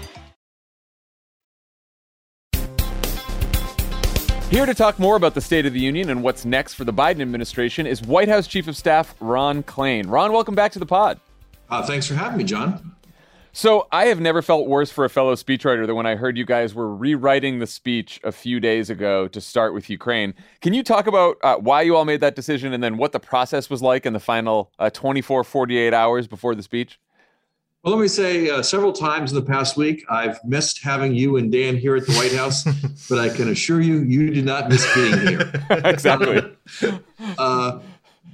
Here to talk more about the State of the Union and what's next for the Biden administration is White House Chief of Staff Ron Klain. Ron, welcome back to the pod. Uh, thanks for having me, Jon. So, I have never felt worse for a fellow speechwriter than when I heard you guys were rewriting the speech a few days ago to start with Ukraine. Can you talk about uh, why you all made that decision and then what the process was like in the final uh, 24, 48 hours before the speech? Well, let me say uh, several times in the past week, I've missed having you and Dan here at the White House, but I can assure you, you did not miss being here. exactly. Uh,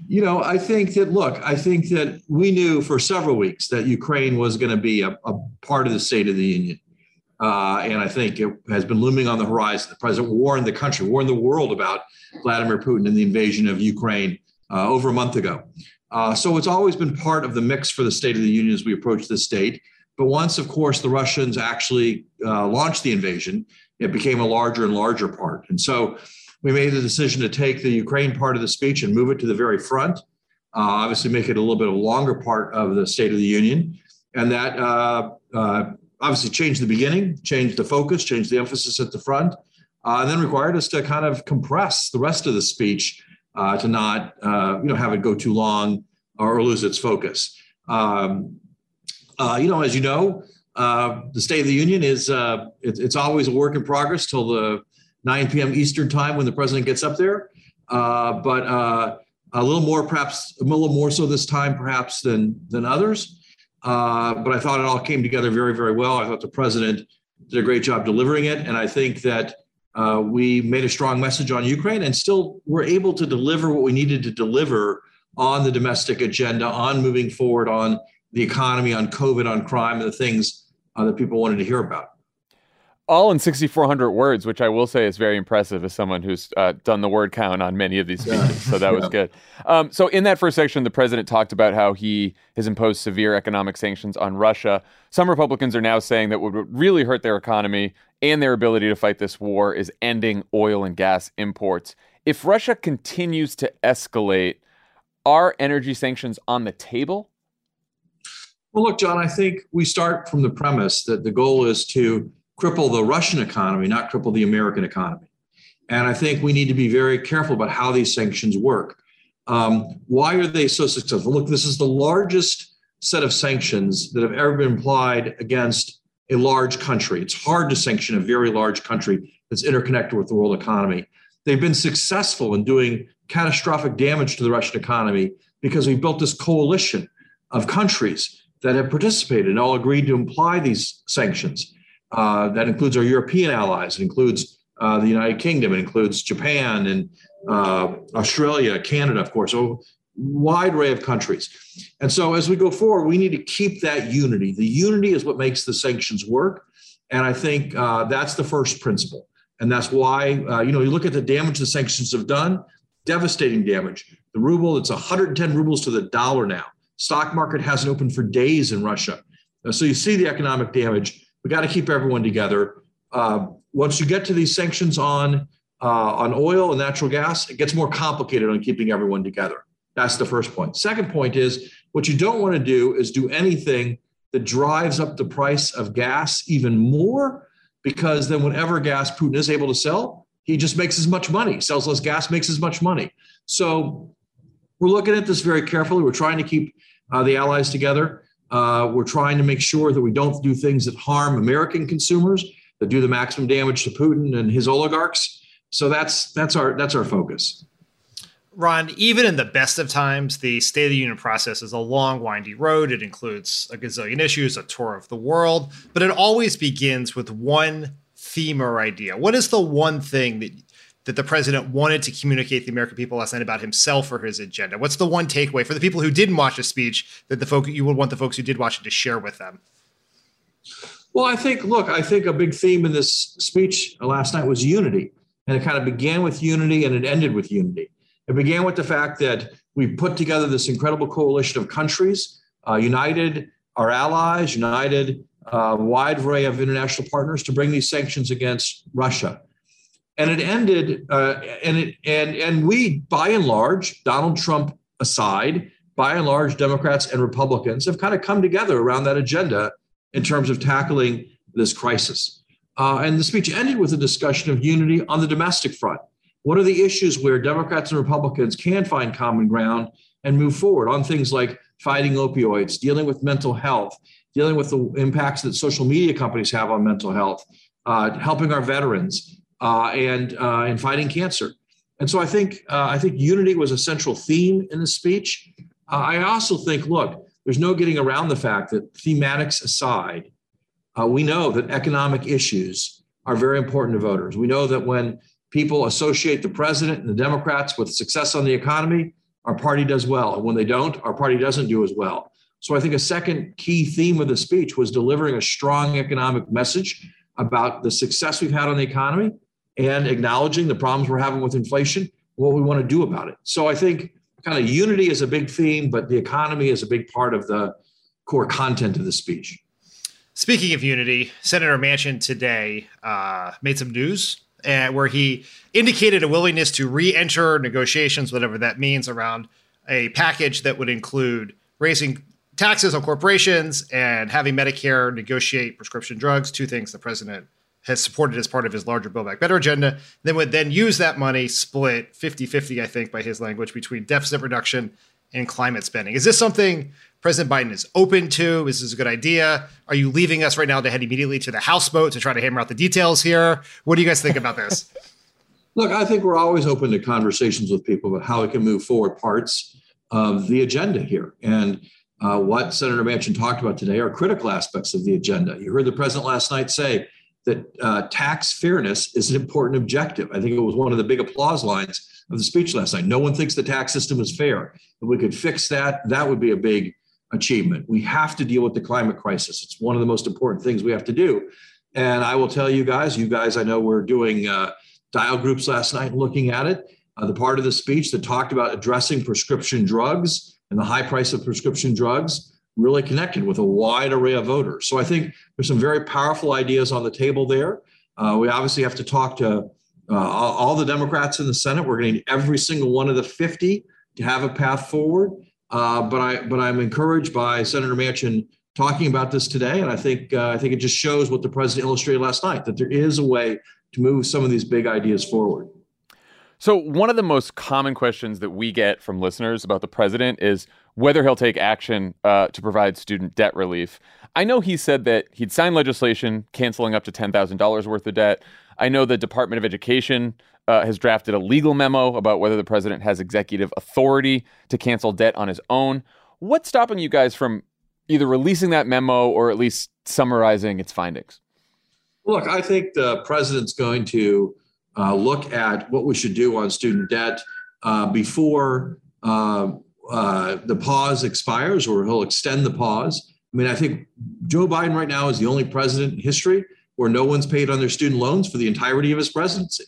you know, I think that, look, I think that we knew for several weeks that Ukraine was going to be a, a, part of the State of the Union. Uh, and I think it has been looming on the horizon. The president warned the country, warned the world about Vladimir Putin and the invasion of Ukraine uh, over a month ago. Uh, so it's always been part of the mix for the State of the Union as we approach this state. But once, of course, the Russians actually uh, launched the invasion, it became a larger and larger part. And so we made the decision to take the Ukraine part of the speech and move it to the very front. Uh, obviously, make it a little bit of a longer part of the State of the Union, and that uh, uh, obviously changed the beginning, changed the focus, changed the emphasis at the front, uh, and then required us to kind of compress the rest of the speech uh, to not uh, you know have it go too long or lose its focus. Um, you know, as you know, the State of the Union is it, it's always a work in progress till the 9 p.m. Eastern time when the president gets up there. Uh, but uh, a little more, perhaps a little more so this time, perhaps than than others. Uh, but I thought it all came together very, very well. I thought the president did a great job delivering it, and I think that uh, we made a strong message on Ukraine, and still were able to deliver what we needed to deliver on the domestic agenda, on moving forward, on the economy, on COVID, on crime, and the things uh, that people wanted to hear about all in 6,400 words, which I will say is very impressive as someone who's uh, done the word count on many of these speeches. So that was good. Um, so in that first section, the president talked about how he has imposed severe economic sanctions on Russia. Some Republicans are now saying that what would really hurt their economy and their ability to fight this war is ending oil and gas imports. If Russia continues to escalate, are energy sanctions on the table? Well, look, Jon, I think we start from the premise that the goal is to cripple the Russian economy, not cripple the American economy. And I think we need to be very careful about how these sanctions work. Um, why are they so successful? Look, this is the largest set of sanctions that have ever been applied against a large country. It's hard to sanction a very large country that's interconnected with the world economy. They've been successful in doing catastrophic damage to the Russian economy because we built this coalition of countries that have participated and all agreed to apply these sanctions. Uh, that includes our European allies. It includes uh, the United Kingdom. It includes Japan and uh, Australia, Canada, of course. a wide array of countries. And so as we go forward, we need to keep that unity. The unity is what makes the sanctions work. And I think uh, that's the first principle. And that's why, uh, you know, you look at the damage the sanctions have done, devastating damage. The ruble, it's 110 rubles to the dollar now. Stock market hasn't opened for days in Russia. So you see the economic damage. We got to keep everyone together. Uh, once you get to these sanctions on uh, on oil and natural gas, it gets more complicated on keeping everyone together. That's the first point. Second point is what you don't want to do is do anything that drives up the price of gas even more, because then whenever gas Putin is able to sell, he just makes as much money. Sells less gas, makes as much money. So we're looking at this very carefully. We're trying to keep uh, the allies together. Uh, we're trying to make sure that we don't do things that harm American consumers, that do the maximum damage to Putin and his oligarchs. So that's that's our that's our focus. Ron, even in the best of times, the State of the Union process is a long, windy road. It includes a gazillion issues, a tour of the world, but it always begins with one theme or idea. What is the one thing that that the president wanted to communicate the American people last night about himself or his agenda? What's the one takeaway for the people who didn't watch the speech that the folk you would want the folks who did watch it to share with them? Well, I think, look, I think a big theme in this speech last night was unity. And it kind of began with unity and it ended with unity. It began with the fact that we put together this incredible coalition of countries, uh, united our allies, united a uh, wide array of international partners to bring these sanctions against Russia and it ended uh, and it and and we by and large donald trump aside by and large democrats and republicans have kind of come together around that agenda in terms of tackling this crisis. Uh, and the speech ended with a discussion of unity on the domestic front. What are the issues where democrats and republicans can find common ground and move forward on things like fighting opioids dealing with mental health dealing with the impacts that social media companies have on mental health uh, helping our veterans uh, and uh, fighting cancer. And so I think uh, I think unity was a central theme in the speech. Uh, I also think, look, there's no getting around the fact that thematics aside, uh, we know that economic issues are very important to voters. We know that when people associate the president and the Democrats with success on the economy, our party does well. And when they don't, our party doesn't do as well. So I think a second key theme of the speech was delivering a strong economic message about the success we've had on the economy and acknowledging the problems we're having with inflation, what we want to do about it. So I think kind of unity is a big theme, but the economy is a big part of the core content of the speech. Speaking of unity, Senator Manchin today uh, made some news uh, where he indicated a willingness to re-enter negotiations, whatever that means, around a package that would include raising taxes on corporations and having Medicare negotiate prescription drugs, two things the president has supported as part of his larger Build Back Better agenda, then would then use that money split 50-50, I think, by his language, between deficit reduction and climate spending. Is this something President Biden is open to? Is this a good idea? Are you leaving us right now to head immediately to the House vote to try to hammer out the details here? What do you guys think about this? Look, I think we're always open to conversations with people about how we can move forward parts of the agenda here. And uh, what Senator Manchin talked about today are critical aspects of the agenda. You heard the president last night say that uh, tax fairness is an important objective. I think it was one of the big applause lines of the speech last night. No one thinks the tax system is fair. If we could fix that, that would be a big achievement. We have to deal with the climate crisis. It's one of the most important things we have to do. And I will tell you guys, you guys, I know we're doing uh, dial groups last night looking at it. Uh, the part of the speech that talked about addressing prescription drugs and the high price of prescription drugs really connected with a wide array of voters. So I think there's some very powerful ideas on the table there. Uh, we obviously have to talk to uh, all the Democrats in the Senate. We're need every single one of the 50 to have a path forward. Uh, but I but I'm encouraged by Senator Manchin talking about this today, and I think uh, I think it just shows what the president illustrated last night that there is a way to move some of these big ideas forward. So one of the most common questions that we get from listeners about the president is whether he'll take action uh, to provide student debt relief. I know he said that he'd sign legislation canceling up to ten thousand dollars worth of debt. I know the Department of Education uh, has drafted a legal memo about whether the president has executive authority to cancel debt on his own. What's stopping you guys from either releasing that memo or at least summarizing its findings? Look, I think the president's going to uh, look at what we should do on student debt uh, before uh, uh, the pause expires, or he'll extend the pause. I mean, I think Joe Biden right now is the only president in history where no one's paid on their student loans for the entirety of his presidency.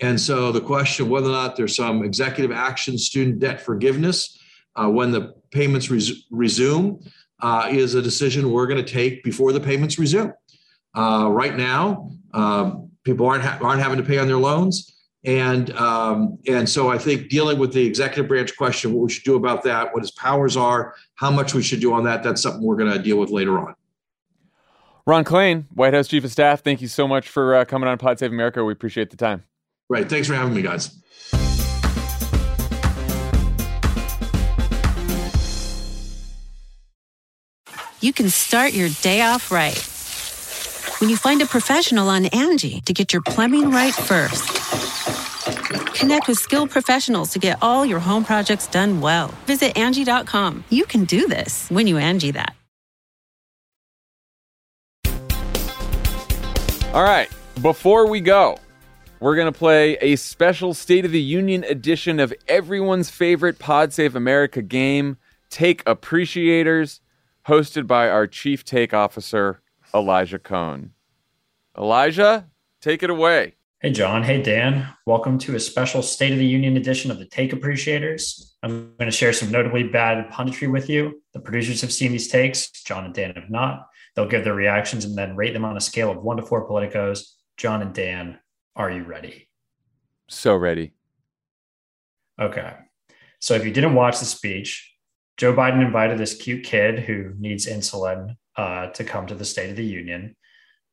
And so the question of whether or not there's some executive action, student debt forgiveness, uh, when the payments res- resume, uh, is a decision we're going to take before the payments resume. Uh, right now, um, people aren't ha- aren't having to pay on their loans, and um, and so I think dealing with the executive branch question, what we should do about that, what his powers are, how much we should do on that, that's something we're going to deal with later on. Ron Klain, White House Chief of Staff, thank you so much for uh, coming on Pod Save America. We appreciate the time. Right. Thanks for having me, guys. You can start your day off right when you find a professional on Angie to get your plumbing right first. Connect with skilled professionals to get all your home projects done well. Visit Angie.com. You can do this when you Angie that. All right. Before we go, we're going to play a special State of the Union edition of everyone's favorite Pod Save America game, Take Appreciators, hosted by our Chief Take Officer, Elijah Cohen. Elijah, take it away. Hey, Jon. Hey, Dan. Welcome to a special State of the Union edition of the Take Appreciators. I'm going to share some notably bad punditry with you. The producers have seen these takes, Jon and Dan have not. They'll give their reactions and then rate them on a scale of one to four politicos. Jon and Dan, are you ready? So ready. Okay. So if you didn't watch the speech, Joe Biden invited this cute kid who needs insulin uh, to come to the State of the Union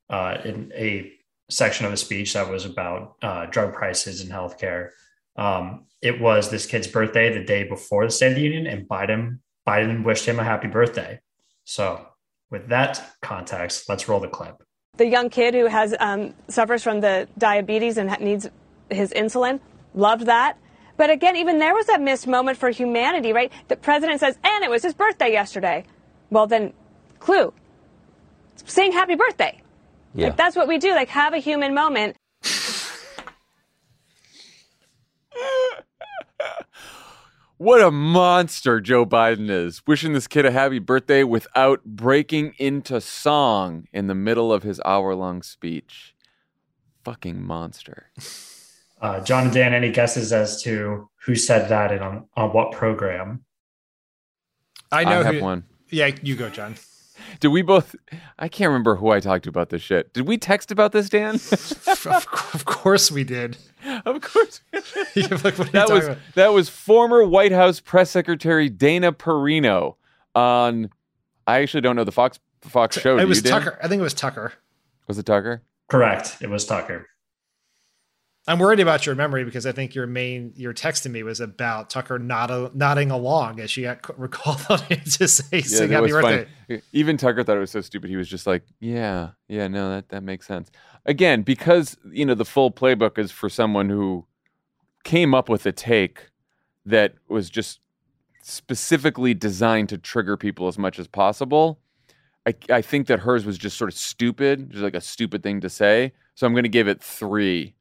uh, in a section of a speech that was about uh, drug prices and healthcare. Um, it was this kid's birthday the day before the State of the Union, and Biden Biden wished him a happy birthday. So, with that context, let's roll the clip the young kid who has um, suffers from the diabetes and needs his insulin. Loved that. But again, even there was that missed moment for humanity, right? The president says, and it was his birthday yesterday. Well, then, clue, Saying happy birthday. Yeah. Like, that's what we do, like have a human moment. What a monster Joe Biden is. Wishing this kid a happy birthday without breaking into song in the middle of his hour long speech. Fucking monster. Uh, Jon and Dan, any guesses as to who said that and on, on what program? I know I have who, one. Yeah, you go, Jon. Did we both? I can't remember who I talked to about this shit. Did we text about this, Dan? of, of course we did. Of course. like, what are that talking was about? that was former White House press secretary Dana Perino on. I actually don't know the Fox Fox show. It was you, Dan? Tucker. I think it was Tucker. Was it Tucker? Correct. It was Tucker. I'm worried about your memory because I think your main your text to me was about Tucker nod, nodding along as she got recalled on him to say sing that happy birthday. funny. Even Tucker thought it was so stupid. He was just like, "Yeah, yeah, no, that that makes sense." Again, because you know the full playbook is for someone who came up with a take that was just specifically designed to trigger people as much as possible. I, I think that hers was just sort of stupid, just like a stupid thing to say. So I'm going to give it three,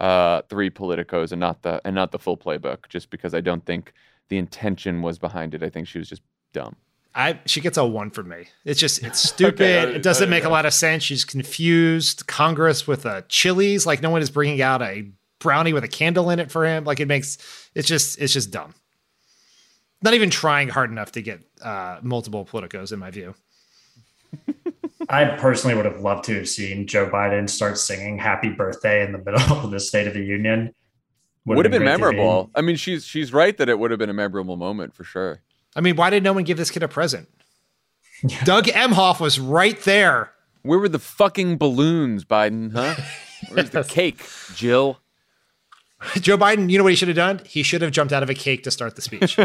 uh, three politicos, and not the and not the full playbook, just because I don't think the intention was behind it. I think she was just dumb. I she gets a one from me. It's just it's stupid. Okay, it doesn't make a lot of sense. She's confused. Congress with a Chili's, like no one is bringing out a brownie with a candle in it for him. Like it makes it's just it's just dumb. Not even trying hard enough to get uh, multiple politicos, in my view. I personally would have loved to have seen Joe Biden start singing "Happy Birthday" in the middle of the State of the Union. Would have been great TV. memorable. I mean, she's she's right that it would have been a memorable moment for sure. I mean, why did no one give this kid a present? Doug Emhoff was right there. Where were the fucking balloons, Biden? Huh? Where's the cake, Jill? Joe Biden, you know what he should have done? He should have jumped out of a cake to start the speech.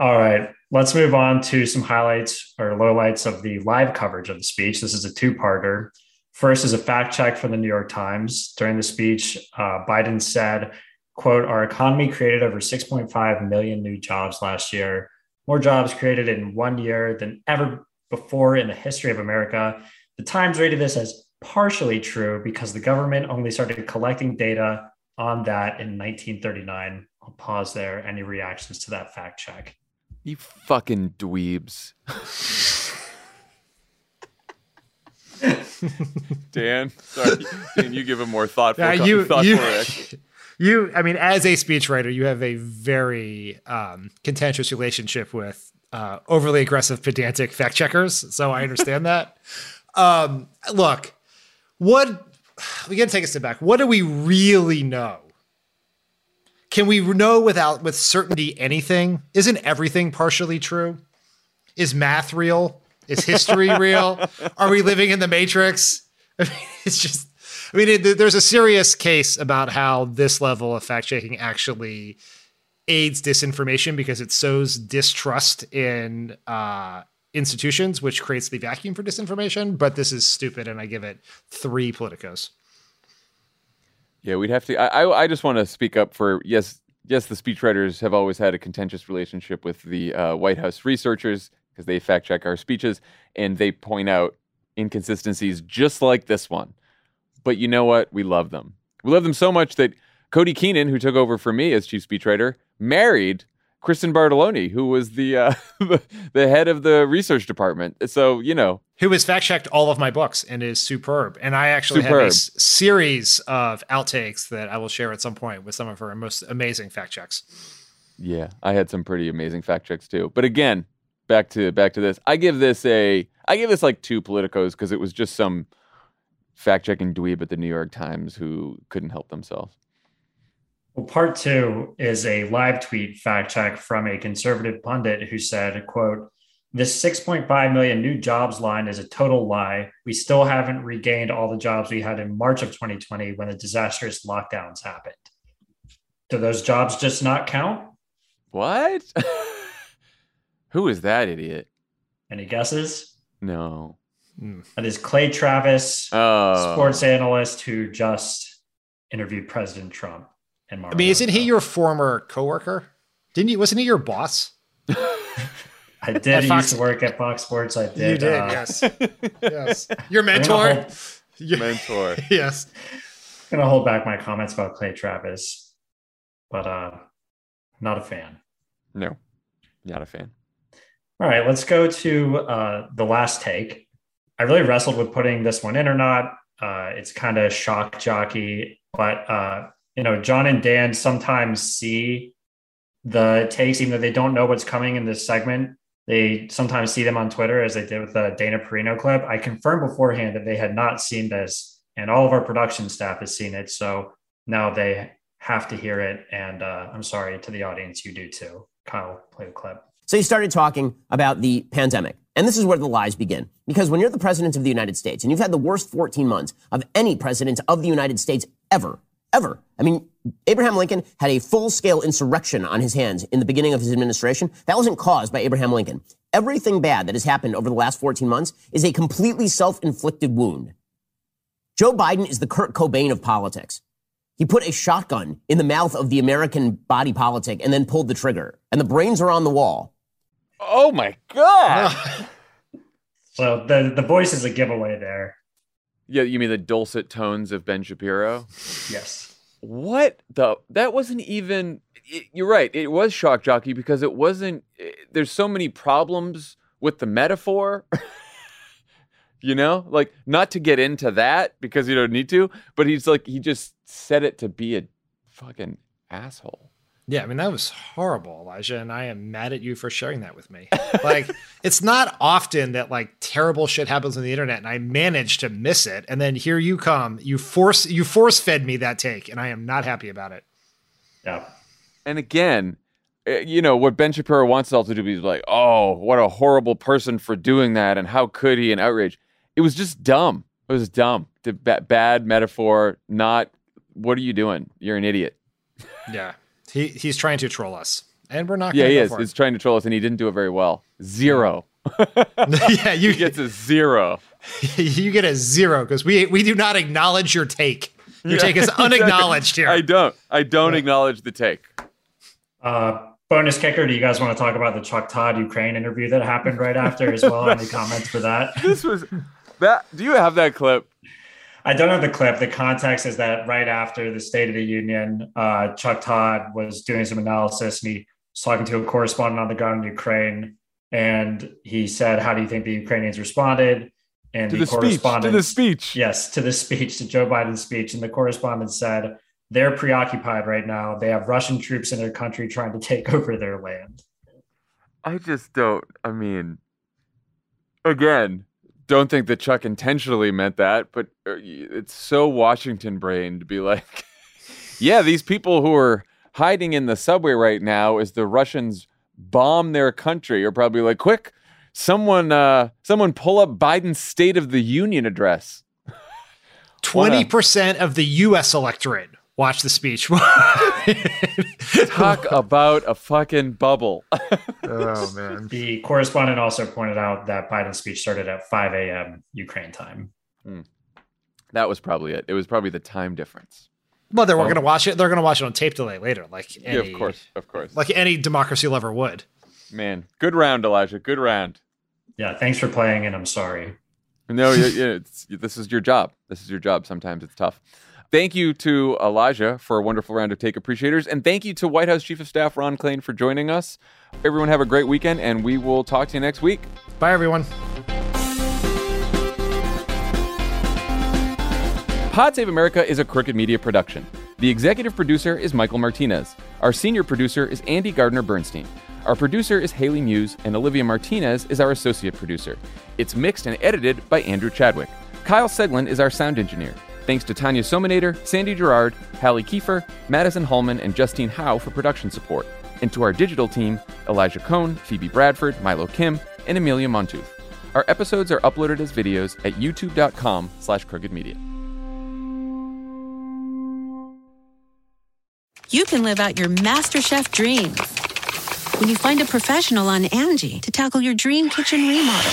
All right, let's move on to some highlights or lowlights of the live coverage of the speech. This is a two-parter. First is a fact check from the New York Times. During the speech, uh, Biden said, quote, our economy created over 6.5 million new jobs last year, more jobs created in one year than ever before in the history of America. The Times rated this as partially true because the government only started collecting data on that in 1939. I'll pause there. Any reactions to that fact check? You fucking dweebs. Dan, sorry. Dan, you give a more thoughtful, Yeah, you, thoughtful you, reaction. you, I mean, as a speechwriter, you have a very um, contentious relationship with uh, overly aggressive, pedantic fact checkers. So I understand that. Um, look, what we got to take a step back. What do we really know? Can we know without with certainty anything? Isn't everything partially true? Is math real? Is history real? Are we living in the matrix? I mean, it's just. I mean, it, there's a serious case about how this level of fact checking actually aids disinformation because it sows distrust in uh, institutions, which creates the vacuum for disinformation. But this is stupid, and I give it three politicos. Yeah, we'd have to. I, I, I just want to speak up for yes, yes. The speechwriters have always had a contentious relationship with the uh, White House researchers because they fact check our speeches and they point out inconsistencies just like this one. But you know what? We love them. We love them so much that Cody Keenan, who took over for me as chief speechwriter, married Kristen Bartoloni, who was the uh, the head of the research department. So you know, Who has fact checked all of my books and is superb. And I actually have a series of outtakes that I will share at some point with some of her most amazing fact checks. Yeah, I had some pretty amazing fact checks too. But again, back to back to this. I give this a I give this like two politicos because it was just some fact checking dweeb at the New York Times who couldn't help themselves. Well, part two is a live tweet fact check from a conservative pundit who said, quote, this 6.5 million new jobs line is a total lie. We still haven't regained all the jobs we had in March of 2020 when the disastrous lockdowns happened. Do those jobs just not count? What? who is that idiot? Any guesses? No. That is Clay Travis, Oh. sports analyst who just interviewed President Trump and I mean, isn't he your former coworker? Didn't you? Wasn't he your boss? I did At used Fox- to work at Fox Sports. I did. you did, uh, yes, yes. Your mentor. hold- Your- Mentor. yes. I'm gonna hold back my comments about Clay Travis, but uh, not a fan. No. Not a fan. All right, let's go to uh, the last take. I really wrestled with putting this one in or not. Uh, it's kind of shock jockey, but uh, you know, Jon and Dan sometimes see the takes, even though they don't know what's coming in this segment. they sometimes see them on Twitter as they did with the Dana Perino clip. I confirmed beforehand that they had not seen this, and all of our production staff has seen it. So now they have to hear it. And uh, I'm sorry to the audience, you do too. Kyle, play the clip. So he started talking about the pandemic. And this is where the lies begin. Because when you're the president of the United States and you've had the worst 14 months of any president of the United States ever, ever. I mean, Abraham Lincoln had a full scale insurrection on his hands in the beginning of his administration. That wasn't caused by Abraham Lincoln. Everything bad that has happened over the last 14 months is a completely self inflicted wound. Joe Biden is the Kurt Cobain of politics. He put a shotgun in the mouth of the American body politic and then pulled the trigger. And the brains are on the wall. Oh my God. so the, the voice is a giveaway there. Yeah, you mean the dulcet tones of Ben Shapiro? Yes. What the? That wasn't even. It, you're right. It was shock jockey because it wasn't. It, there's so many problems with the metaphor. you know, like not to get into that because you don't need to, but he's like he just said it to be a fucking asshole. Yeah, I mean that was horrible, Elijah, and I am mad at you for sharing that with me. Like, it's not often that like terrible shit happens on the internet, and I manage to miss it, and then here you come, you force you force fed me that take, and I am not happy about it. Yeah, and again, eh, you know what Ben Shapiro wants us all to do is like, oh, what a horrible person for doing that, and how could he? And outrage. It was just dumb. It was dumb. The bad metaphor. Not. What are you doing? You're an idiot. Yeah. He he's trying to troll us, and we're not. Yeah, he go is. He's trying to troll us, and he didn't do it very well. Zero. yeah, you he gets a zero. you get a zero because we we do not acknowledge your take. Your yeah, take is unacknowledged here. I don't. I don't yeah. acknowledge the take. Uh, bonus kicker. Do you guys want to talk about the Chuck Todd Ukraine interview that happened right after as well? Any comments for that? This was that. Do you have that clip? I don't have the clip. The context is that right after the State of the Union, uh, Chuck Todd was doing some analysis and he was talking to a correspondent on the ground in Ukraine. And he said, How do you think the Ukrainians responded? And to the, the correspondent, to the speech. Yes, to the speech, to Joe Biden's speech. And the correspondent said, They're preoccupied right now. They have Russian troops in their country trying to take over their land. I just don't. I mean, again, don't think that Chuck intentionally meant that, but uh, it's so Washington brain to be like, yeah, these people who are hiding in the subway right now as the Russians bomb their country are probably like, quick, someone, uh, someone pull up Biden's State of the Union address. Twenty percent of the U.S. electorate watch the speech. Talk about a fucking bubble. oh man. The correspondent also pointed out that Biden's speech started at 5 a.m. Ukraine time. Mm. That was probably it. It was probably the time difference. Well, they were going to watch it. They're going to watch it on tape delay later, like any, yeah, of course, of course, like any democracy lover would. Man, good round, Elijah. Good round. Yeah, thanks for playing, and I'm sorry. No, yeah, yeah this is your job. This is your job. Sometimes it's tough. Thank you to Elijah for a wonderful round of Take Appreciators. And thank you to White House Chief of Staff Ron Klain for joining us. Everyone have a great weekend, and we will talk to you next week. Bye, everyone. Pod Save America is a Crooked Media production. The executive producer is Michael Martinez. Our senior producer is Andy Gardner Bernstein. Our producer is Haley Muse, and Olivia Martinez is our associate producer. It's mixed and edited by Andrew Chadwick. Kyle Seglin is our sound engineer. Thanks to Tanya Somanader, Sandy Girard, Hallie Kiefer, Madison Hallman, and Justine Howe for production support, and to our digital team, Elijah Cohen, Phoebe Bradford, Milo Kim, and Amelia Montooth. Our episodes are uploaded as videos at youtube.com slash crookedmedia. You can live out your MasterChef dream when you find a professional on Angie to tackle your dream kitchen remodel